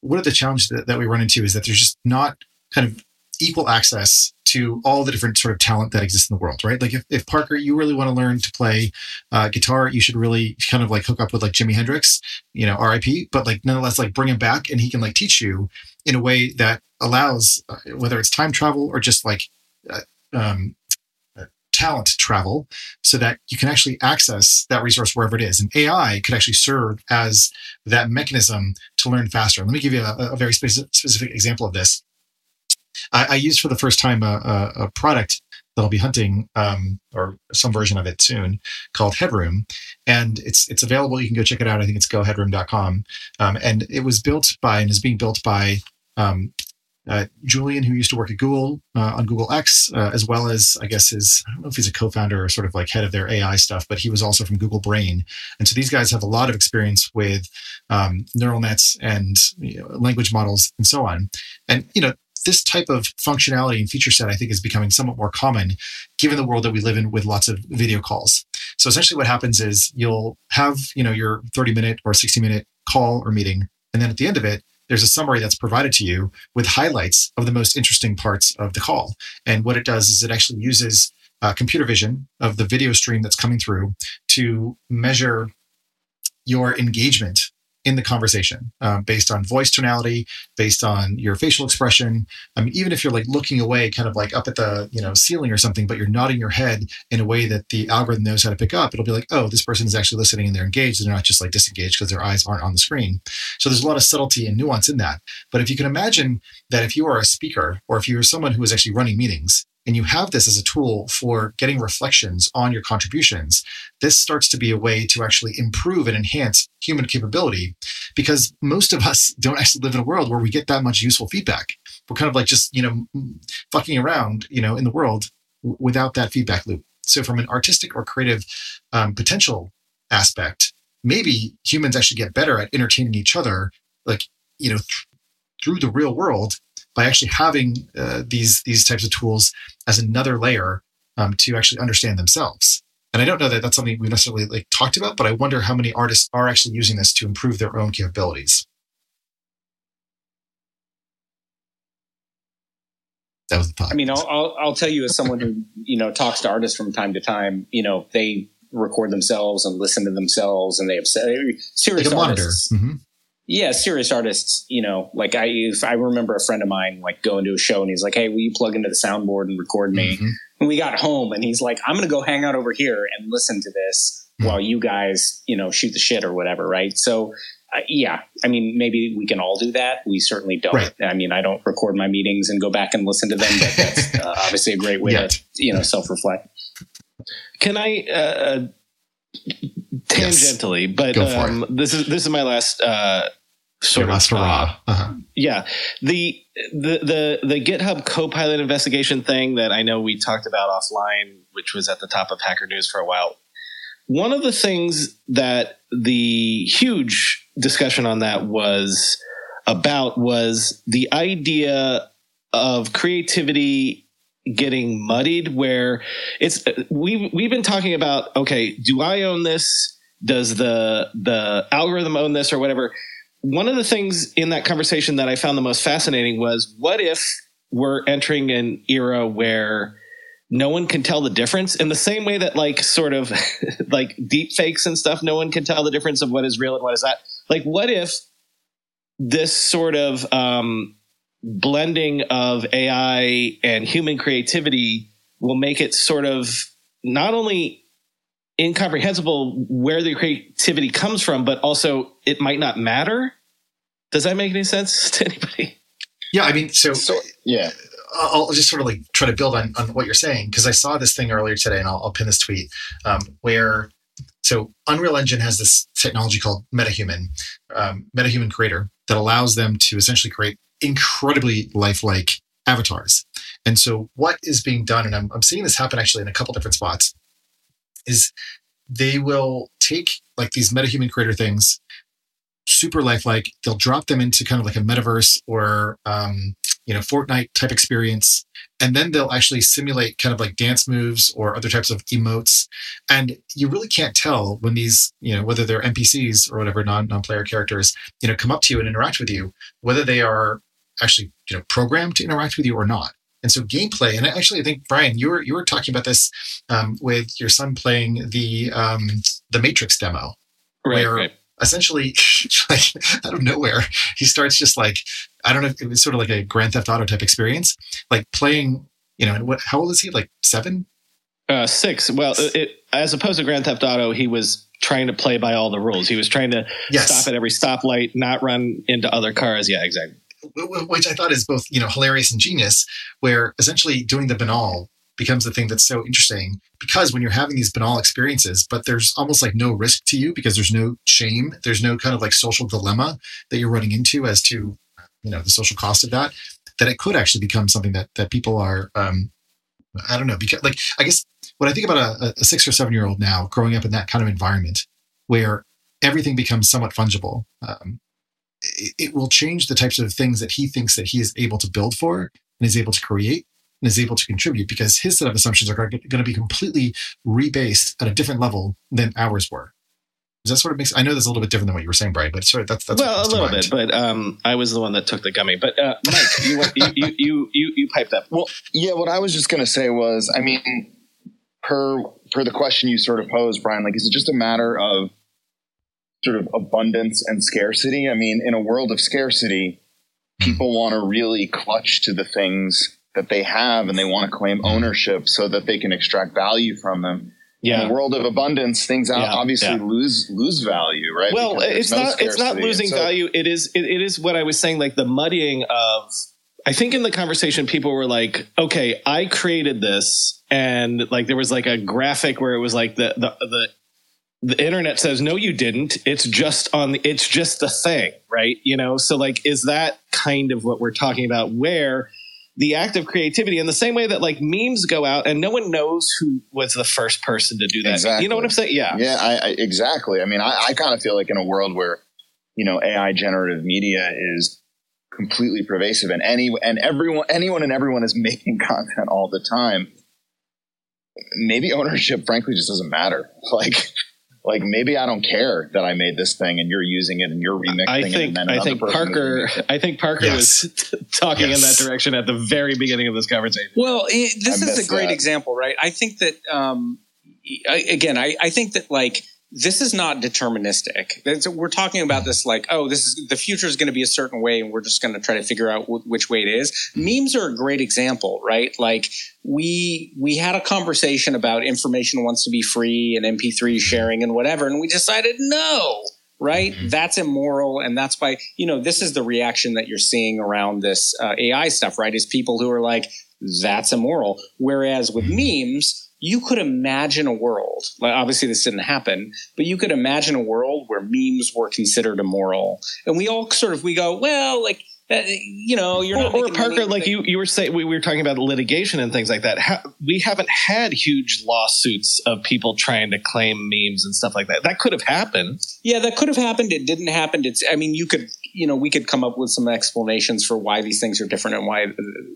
one of the challenges that, that we run into is that there's just not kind of equal access to all the different sort of talent that exists in the world, right? Like if, if Parker, you really want to learn to play uh, guitar, you should really kind of like hook up with like Jimi Hendrix, you know, RIP, but like nonetheless, like bring him back and he can like teach you in a way that allows, uh, whether it's time travel or just like uh, um, talent travel so that you can actually access that resource wherever it is. And AI could actually serve as that mechanism to learn faster. Let me give you a, a very specific, specific example of this. I, I used for the first time a, a, a product that I'll be hunting, um, or some version of it soon, called Headroom, and it's it's available. You can go check it out. I think it's goheadroom.com, um, and it was built by and is being built by um, uh, Julian, who used to work at Google uh, on Google X, uh, as well as I guess his I don't know if he's a co-founder or sort of like head of their AI stuff, but he was also from Google Brain, and so these guys have a lot of experience with um, neural nets and you know, language models and so on. And you know, this type of functionality and feature set, I think, is becoming somewhat more common given the world that we live in with lots of video calls. So essentially what happens is you'll have, you know, your 30 minute or 60 minute call or meeting. And then at the end of it, there's a summary that's provided to you with highlights of the most interesting parts of the call. And what it does is it actually uses uh, computer vision of the video stream that's coming through to measure your engagement in the conversation um, based on voice tonality based on your facial expression. I mean even if you're like looking away kind of like up at the you know ceiling or something but you're nodding your head in a way that the algorithm knows how to pick up it'll be like oh this person is actually listening and they're engaged and they're not just like disengaged because their eyes aren't on the screen. So there's a lot of subtlety and nuance in that. But if you can imagine that if you are a speaker or if you're someone who is actually running meetings and you have this as a tool for getting reflections on your contributions, this starts to be a way to actually improve and enhance human capability because most of us *laughs* don't actually live in a world where we get that much useful feedback. We're kind of like just, you know, fucking around, you know, in the world w- without that feedback loop. So from an artistic or creative um, potential aspect, maybe humans actually get better at entertaining each other, like, you know, th- through the real world by actually having uh, these these types of tools as another layer um, to actually understand themselves. And I don't know that that's something we necessarily like talked about, but I wonder how many artists are actually using this to improve their own capabilities. That was the thought. I mean, I'll, I'll, I'll tell you as someone who you know talks to artists from time to time. You know, they record themselves and listen to themselves, and they have serious like artists. Mm-hmm yeah, serious artists, you know, like I, I remember a friend of mine like going to a show and he's like, Hey, will you plug into the soundboard and record me? Mm-hmm. And we got home and he's like, I'm going to go hang out over here and listen to this mm-hmm. while you guys, you know, shoot the shit or whatever. Right. So, uh, yeah, I mean, maybe we can all do that. We certainly don't. Right. I mean, I don't record my meetings and go back and listen to them, but that's *laughs* uh, obviously a great way yeah. to, you know, self reflect. Can I, uh, tangentially, yes. but um, this is this is my last uh, sort of uh, uh-huh. yeah the the the the GitHub Copilot investigation thing that I know we talked about offline, which was at the top of Hacker News for a while. One of the things that the huge discussion on that was about was the idea of creativity getting muddied where it's we've we've been talking about okay do i own this does the the algorithm own this or whatever one of the things in that conversation that i found the most fascinating was what if we're entering an era where no one can tell the difference? In the same way that like sort of *laughs* like deep fakes and stuff no one can tell the difference of what is real and what is not. Like what if this sort of um blending of AI and human creativity will make it sort of not only incomprehensible where the creativity comes from, but also it might not matter. Does that make any sense *laughs* to anybody? Yeah, I mean, so, so yeah. I'll just sort of like try to build on, on what you're saying because I saw this thing earlier today, and I'll, I'll pin this tweet um, where so Unreal Engine has this technology called MetaHuman, um, MetaHuman Creator, that allows them to essentially create incredibly lifelike avatars. And so what is being done, and I'm, I'm seeing this happen actually in a couple different spots, is they will take like these metahuman creator things, super lifelike, they'll drop them into kind of like a metaverse or um, you know, Fortnite type experience. And then they'll actually simulate kind of like dance moves or other types of emotes. And you really can't tell when these, you know, whether they're NPCs or whatever non non player characters, you know, come up to you and interact with you, whether they are actually, you know, programmed to interact with you or not. And so gameplay, and actually, I think Brian, you were you were talking about this um, with your son playing the um, the Matrix demo, right, where right. essentially, *laughs* like out of nowhere, he starts just like I don't know, it was sort of like a Grand Theft Auto type experience, like playing. You know, what? How old is he? Like seven? Uh, six. Well, it, as opposed to Grand Theft Auto, he was trying to play by all the rules. He was trying to yes. stop at every stoplight, not run into other cars. Yeah, exactly which I thought is both you know hilarious and genius, where essentially doing the banal becomes the thing that's so interesting because when you're having these banal experiences, but there's almost like no risk to you because there's no shame, there's no kind of like social dilemma that you're running into as to you know the social cost of that. That it could actually become something that that people are um, I don't know because like I guess when I think about a, a six or seven year old now growing up in that kind of environment where everything becomes somewhat fungible. Um, it, it will change the types of things that he thinks that he is able to build for and is able to create and is able to contribute because his set of assumptions are going to be completely rebased at a different level than ours were. Does that sort of makes? I know that's a little bit different than what you were saying, Brian, but sort of that's that's well, a little bit. But um, I was the one that took the gummy. But uh, Mike, you, you, you you you you piped up. Well, yeah. What I was just going to say was, I mean, per per the question you sort of posed, Brian, like, is it just a matter of sort of abundance and scarcity. I mean, in a world of scarcity, people want to really clutch to the things that they have and they want to claim ownership so that they can extract value from them. Yeah. In a world of abundance, things yeah, obviously yeah. lose lose value, right? Well, it's no not scarcity. it's not losing so, value. It is it, it is what I was saying, like the muddying of I think in the conversation, people were like, okay, I created this. And like, there was like a graphic where it was like the, the, the the internet says no you didn't. It's just on the, it's just a thing right? You know so like is that kind of what we're talking about where the act of creativity in the same way that like memes go out and no one knows who was the first person to do that. Exactly. you know what i'm saying? Yeah. Yeah I, I, exactly. I mean i, I kind of feel like in a world where you know ai generative media is completely pervasive and any and everyone anyone and everyone is *laughs* making content all the time maybe ownership frankly just doesn't matter. *laughs* Like like maybe I don't care that I made this thing and you're using it and you're remixing I think, it. I think Parker, I think Parker yes. *laughs* was talking yes. in that direction at the very beginning of this conversation. Well, it, this I is a great that. example, right? I think that, um, I, again, I, I think that like this is not deterministic. It's, we're talking about this like, oh, this is the future is going to be a certain way, and we're just going to try to figure out w- which way it is. Memes are a great example, right? Like we we had a conversation about information wants to be free and MP3 sharing and whatever, and we decided no, right? Mm-hmm. That's immoral, and that's why you know this is the reaction that you're seeing around this uh, AI stuff, right? Is people who are like that's immoral, whereas with mm-hmm. memes you could imagine a world like obviously this didn't happen but you could imagine a world where memes were considered immoral and we all sort of we go well like uh, you know, you're or, or Parker, like you, you were saying, we were talking about litigation and things like that. How, we haven't had huge lawsuits of people trying to claim memes and stuff like that. That could have happened. Yeah, that could have happened. It didn't happen. It's, I mean, you could, you know, we could come up with some explanations for why these things are different and why,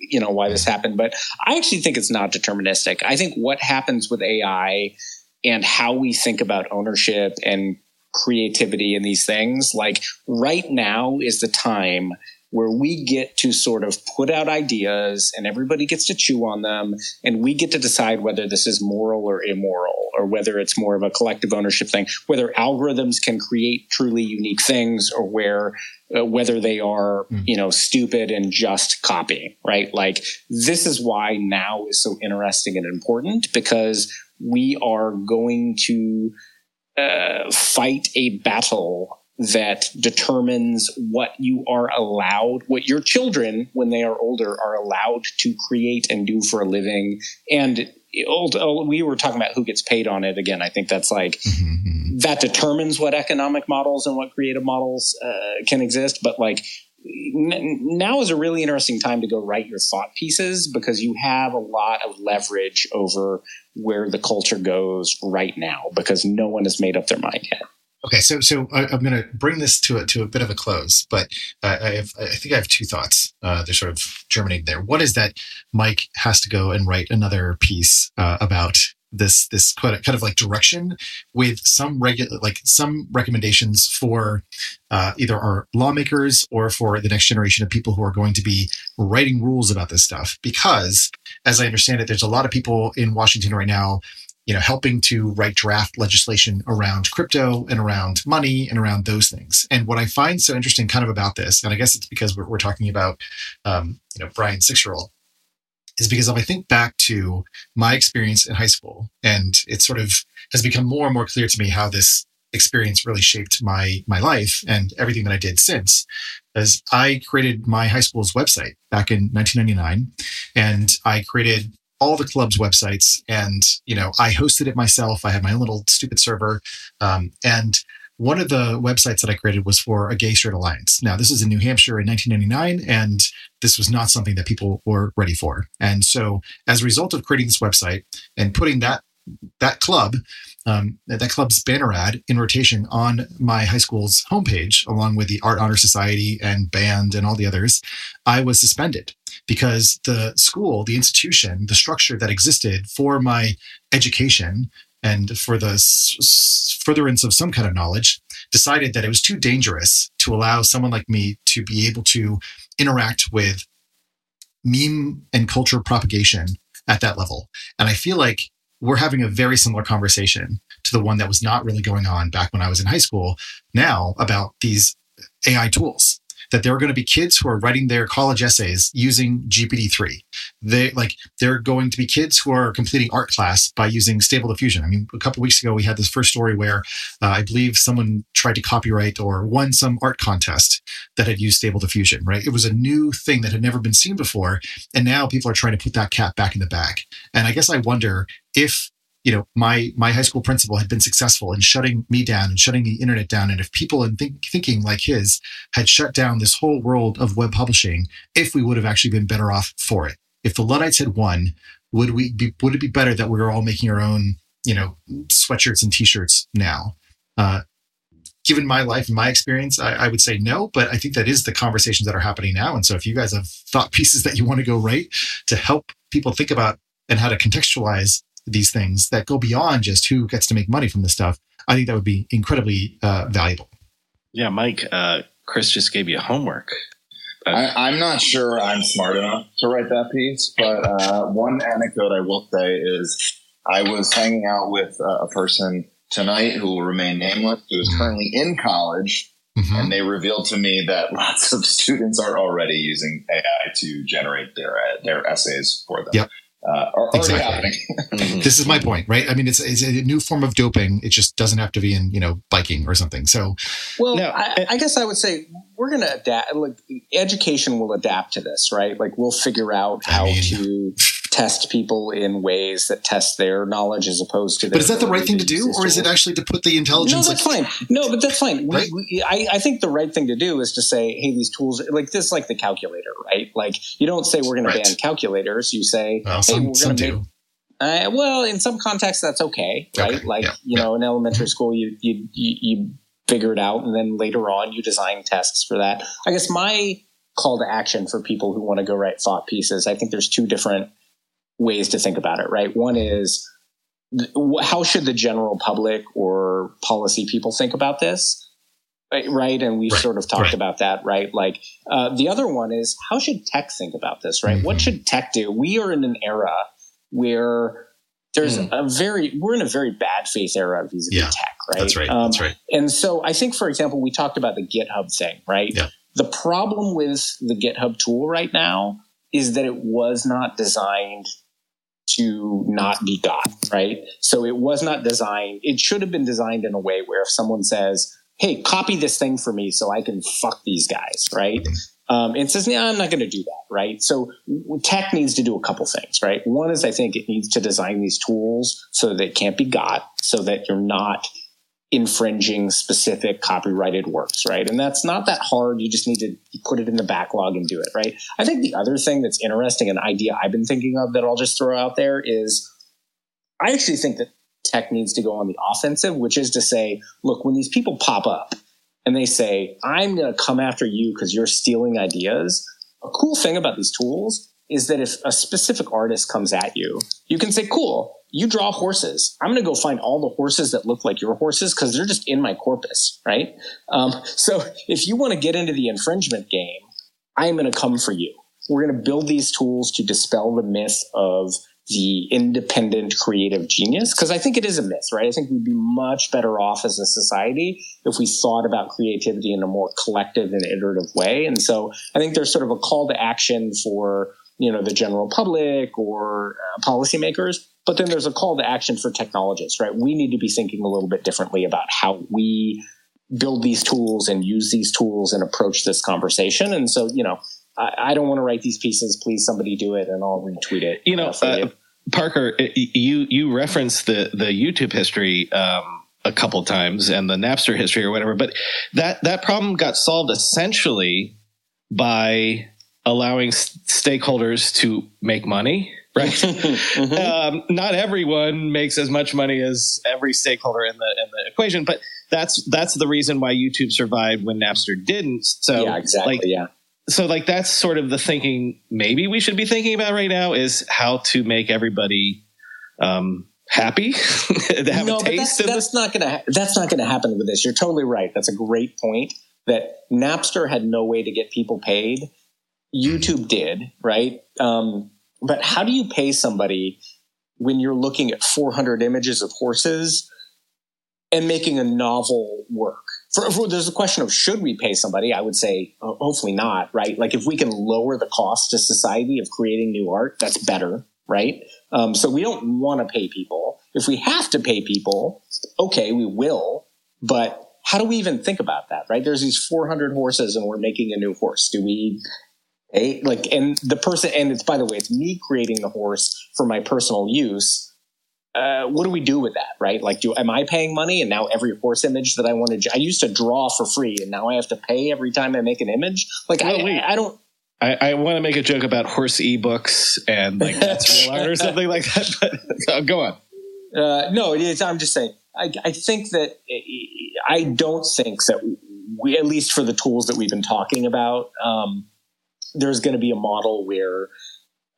you know, why this happened. But I actually think it's not deterministic. I think what happens with AI and how we think about ownership and creativity and these things, like right now is the time where we get to sort of put out ideas and everybody gets to chew on them and we get to decide whether this is moral or immoral or whether it's more of a collective ownership thing whether algorithms can create truly unique things or where uh, whether they are mm. you know stupid and just copying right like this is why now is so interesting and important because we are going to uh, fight a battle that determines what you are allowed, what your children, when they are older, are allowed to create and do for a living. And old, oh, we were talking about who gets paid on it. Again, I think that's like *laughs* mm-hmm. that determines what economic models and what creative models uh, can exist. But like n- now is a really interesting time to go write your thought pieces because you have a lot of leverage over where the culture goes right now because no one has made up their mind yet. Okay, so so I, am going to bring this to a to a bit of a close, but uh, I have I think I have two thoughts. Uh, they're sort of germinating there. One is that Mike has to go and write another piece uh, about this this kind of like direction with some regular like some recommendations for uh, either our lawmakers or for the next generation of people who are going to be writing rules about this stuff because as i understand it there's a lot of people in washington right now you know helping to write draft legislation around crypto and around money and around those things and what i find so interesting kind of about this and i guess it's because we're, we're talking about um, you know brian six year old is because if I think back to my experience in high school, and it sort of has become more and more clear to me how this experience really shaped my my life and everything that I did since. As I created my high school's website back in 1999, and I created all the club's websites, and you know I hosted it myself. I had my own little stupid server, um, and one of the websites that I created was for a gay straight alliance. Now, this is in New Hampshire in 1999, and this was not something that people were ready for. And so, as a result of creating this website and putting that that club, um, that club's banner ad in rotation on my high school's homepage, along with the Art Honor Society and band and all the others, I was suspended because the school, the institution, the structure that existed for my education and for the furtherance of some kind of knowledge, decided that it was too dangerous to allow someone like me to be able to interact with meme and culture propagation at that level. And I feel like we're having a very similar conversation to the one that was not really going on back when I was in high school now about these AI tools that there are going to be kids who are writing their college essays using GPT-3. They like there are going to be kids who are completing art class by using Stable Diffusion. I mean, a couple weeks ago we had this first story where uh, I believe someone tried to copyright or won some art contest that had used Stable Diffusion. Right? It was a new thing that had never been seen before, and now people are trying to put that cat back in the bag. And I guess I wonder if you know my my high school principal had been successful in shutting me down and shutting the internet down. And if people in think, thinking like his had shut down this whole world of web publishing if we would have actually been better off for it. If the luddites had won would we be would it be better that we were all making our own you know sweatshirts and t-shirts now? Uh, given my life and my experience I, I would say no but i think that is the conversations that are happening now. And so if you guys have thought *laughs* pieces that you want to go write to help people think about and how to contextualize these things that go beyond just who gets to make money from this stuff, I think that would be incredibly uh, valuable. Yeah, Mike, uh, Chris just gave you homework. Uh, I, am not sure I'm smart enough to write that piece, but uh, one anecdote I will say is I was hanging out with a person tonight who will remain nameless, who is mm-hmm. currently in college, mm-hmm. and they revealed to me that *laughs* lots of students are already using AI to generate their uh, their essays for them. Yep uh, are exactly. happening. *laughs* Mm-hmm. this is my point, right? I mean, it's, it's a new form of doping. It just doesn't have to be in, you know, biking or something. So, well, I, I, guess I would say we're going to adapt. Like, education will adapt to this, right? Like, we'll figure out how I mean, to *laughs* test people in ways that test their knowledge as opposed to. But is that the right thing to do, or is it actually to put the intelligence? No, that's like, fine. No, but that's fine. Right? We, we, I, I, think the right thing to do is to say, "Hey, these tools like this, like the calculator, right? Like you don't say we're going right. to ban calculators. You say, well, some, "Hey, we're going to make." Uh, well, in some contexts, that's okay, right? Okay. Like yeah. you yeah. know, in elementary school, you, you you you figure it out, and then later on, you design tests for that. I guess my call to action for people who want to go write thought pieces. I think there's two different ways to think about it, right? One is how should the general public or policy people think about this? Right. And we've right. sort of talked right. about that, right? Like uh, the other one is how should tech think about this, right? Mm-hmm. What should tech do? We are in an era where there's mm. a very, we're in a very bad faith era vis-a-vis tech, right? That's right. Um, that's right. And so I think, for example, we talked about the GitHub thing, right? Yeah. The problem with the GitHub tool right now is that it was not designed to not be got, right? So it was not designed, it should have been designed in a way where if someone says, hey, copy this thing for me so I can fuck these guys, right? Um, it says, yeah, I'm not going to do that, right? So tech needs to do a couple things, right? One is I think it needs to design these tools so that it can't be got, so that you're not infringing specific copyrighted works, right? And that's not that hard. You just need to put it in the backlog and do it, right? I think the other thing that's interesting, an idea I've been thinking of that I'll just throw out there is I actually think that tech needs to go on the offensive, which is to say, look, when these people pop up and they say, I'm going to come after you because you're stealing ideas, a cool thing about these tools is that if a specific artist comes at you, you can say, cool, you draw horses. I'm going to go find all the horses that look like your horses because they're just in my corpus, right? Um, so if you want to get into the infringement game, I am going to come for you. We're going to build these tools to dispel the myth of the independent creative genius because I think it is a myth, right? I think we'd be much better off as a society if we thought about creativity in a more collective and iterative way. And so I think there's sort of a call to action for you know the general public or uh, policymakers but then there's a call to action for technologists right? We need to be thinking a little bit differently about how we build these tools and use these tools and approach this conversation. And so you know i, I don't want to write these pieces please somebody do it and i'll retweet it. You know uh, you. parker you you referenced the the youtube history um, a couple times and the napster history or whatever but that that problem got solved essentially by allowing stakeholders to make money right? *laughs* Mm-hmm. um, not everyone makes as much money as every stakeholder in the in the equation but that's that's the reason why youtube survived when napster didn't. So yeah exactly like, yeah. so like that's sort of the thinking maybe we should be thinking about right now is how to make everybody um, happy *laughs* to have no, a taste that's, that's not gonna ha- that's not gonna happen with this. You're totally right. That's a great point that napster had no way to get people paid YouTube did, right? Um, but how do you pay somebody when you're looking at 400 images of horses and making a novel work? For, for, there's a question of should we pay somebody? I would say uh, hopefully not, right? Like if we can lower the cost to society of creating new art, that's better, right? Um, so we don't want to pay people. If we have to pay people, okay, we will. But how do we even think about that, right? There's these 400 horses and we're making a new horse. Do we like, and the person, and it's by the way, it's me creating the horse for my personal use. Uh, what do we do with that, right? Like, do am I paying money, and now every horse image that I want to, I used to draw for free, and now I have to pay every time I make an image. Like, well, I. I, I don't. I, I want to make a joke about horse ebooks and like that's *laughs* real art or something like that. But *laughs* uh, go on. Uh, no, it is I'm just saying. I, I think that I don't think that we, at least for the tools that we've been talking about, um, there's going to be a model where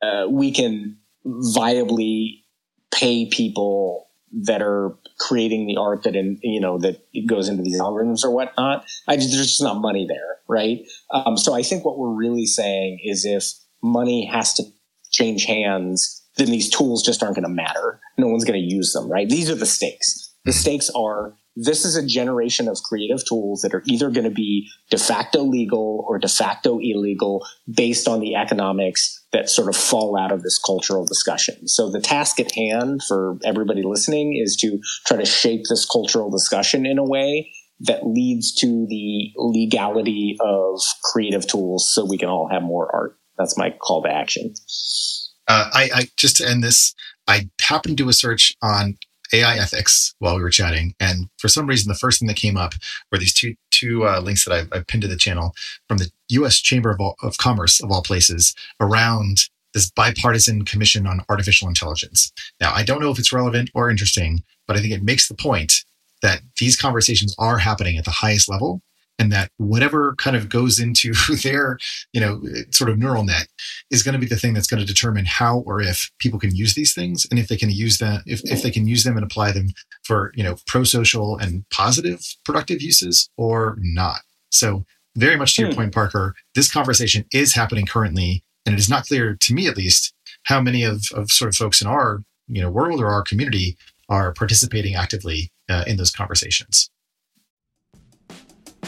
uh, we can viably pay people that are creating the art that in you know that goes into these algorithms or whatnot. I just, there's just not money there, right? Um, so I think what we're really saying is if money has to change hands, then these tools just aren't going to matter. No one's going to use them, right? These are the stakes. The stakes are this is a generation of creative tools that are either going to be de facto legal or de facto illegal based on the economics that sort of fall out of this cultural discussion. So the task at hand for everybody listening is to try to shape this cultural discussion in a way that leads to the legality of creative tools so we can all have more art. That's my call to action. Uh, I, I just to end this, I happened to do a search on AI ethics while we were chatting, and for some reason, the first thing that came up were these two two uh, links that I've, I've, pinned to the channel from the U.S. Chamber of, all, of Commerce of all places around this bipartisan commission on artificial intelligence. Now, I don't know if it's relevant or interesting, but I think it makes the point that these conversations are happening at the highest level and that whatever kind of goes into *laughs* their you know sort of neural net is going to be the thing that's going to determine how or if people can use these things and if they can use them if, if they can use them and apply them for you know pro-social and positive productive uses or not so very much to your hmm. point parker this conversation is happening currently and it is not clear to me at least how many of, of sort of folks in our you know world or our community are participating actively uh, in those conversations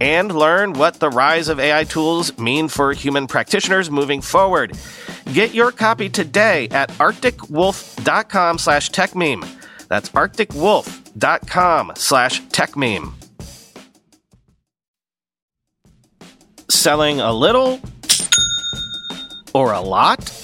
and learn what the rise of AI tools mean for human practitioners moving forward. Get your copy today at arcticwolf.com slash techmeme. That's arcticwolf.com slash techmeme. Selling a little or a lot?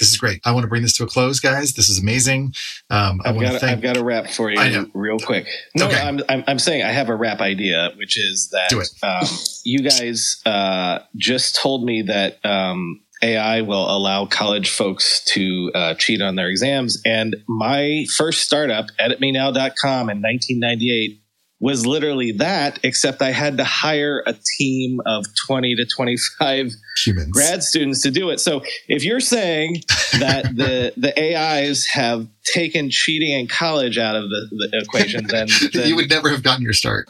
this is great. I want to bring this to a close, guys. This is amazing. Um, I I've want got, to a, thank. I've got a rap for you real quick. No, Okay. I'm, I'm, I'm saying I have a wrap idea, which is that Do it. Um, you guys uh, just told me that um, AI will allow college folks to uh, cheat on their exams. And my first startup, editmenow.com in 1998, was literally that, except I had to hire a team of 20 to 25 humans. grad students to do it. So if you're saying that the *laughs* the AIs have taken cheating in college out of the, the equation, then, *laughs* then you would never have gotten your start.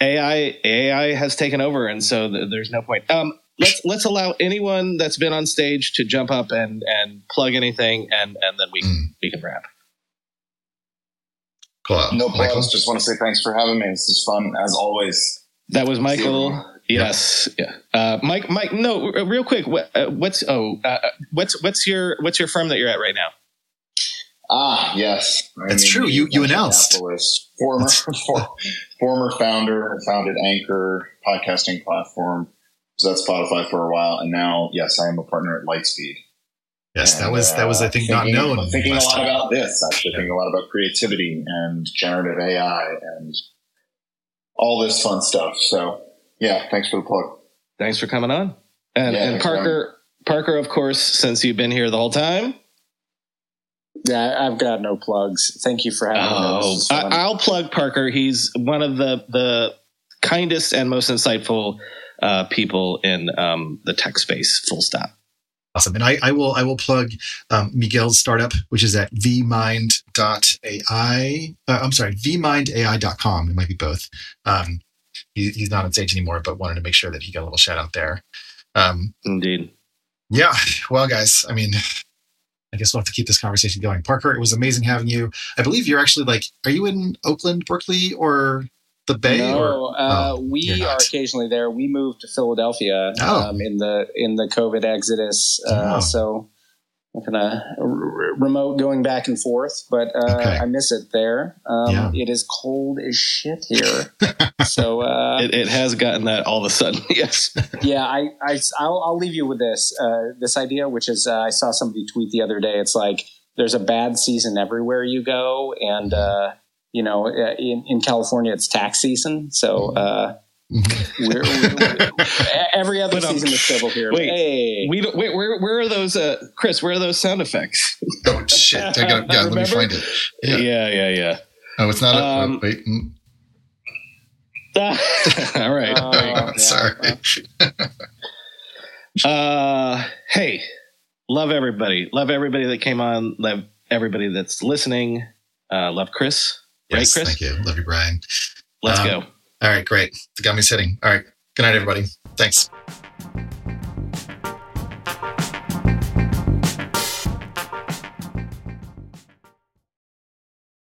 AI AI has taken over, and so th- there's no point. Um, let's let's allow anyone that's been on stage to jump up and and plug anything, and and then we can we can wrap. Cool. No Michael? problems. Just want to say thanks for having me. This is fun as always. That was Michael. Yes, yeah. Uh, Mike, Mike. No, real quick. What, uh, what's oh, uh, what's what's your what's your firm that you're at right now? Ah, yes. I That's true. You- you announced. Former, *laughs* for, former founder, founded Anchor podcasting platform. So that's Spotify for a while, and now, yes, I am a partner at Lightspeed. Yes, that And, was that was I uh, think not known. I'm thinking a last lot time. about this. Actually, thinking a lot about creativity and generative AI and all this fun stuff. So, yeah, thanks for the plug. Thanks for coming on. And, Yeah, and thanks for Parker, Parker, of course, since you've been here the whole time. Yeah, I've got no plugs. Thank you for having me. This Oh, was I, I'll plug Parker. He's one of the the kindest and most insightful uh, people in um, the tech space. Full stop. Awesome. And I, I will I will plug um, Miguel's startup, which is at vmind.ai. Uh, I'm sorry, vmindai.com. It might be both. Um, he, he's not on stage anymore, but wanted to make sure that he got a little shout out there. Um, Indeed. yeah. Well, guys, I mean, I guess we'll have to keep this conversation going. Parker, it was amazing having you. I believe you're actually like, are you in Oakland, Berkeley, or the Bay? no, or, uh, oh, we you're occasionally there. We moved to Philadelphia Oh. um, in the in the COVID exodus, uh, Oh. so I'm kind of r- remote going back and forth, but uh, Okay. I miss it there. Um, Yeah. It is cold as shit *laughs* here, so uh, It, it has gotten that all of a sudden. *laughs* yes. yeah, I, I will I'll leave you with this uh, this idea, which is uh, I saw somebody tweet the other day. It's like there's a bad season everywhere you go, and uh, you know, uh, in, in California it's tax season, so uh, Mhm. we're, we're, we're- every other *laughs* But, um, season is civil here. wait, hey, We don't, wait. Where where are those, uh, Chris? Where are those sound effects? *laughs* oh, shit. I gotta, yeah, let me find it. Yeah. Yeah, yeah, yeah. Oh, it's not. A, Um, oh, wait. mm, *laughs* all right. Uh, There you go. yeah, Sorry. Uh, hey, love everybody. Love everybody that came on. Love everybody that's listening. Uh, love Chris. Yes, right, Chris? Thank you. Love you, Brian. Let's Um, go. All right, great. The gummy's hitting. All right. Good night, everybody. Thanks.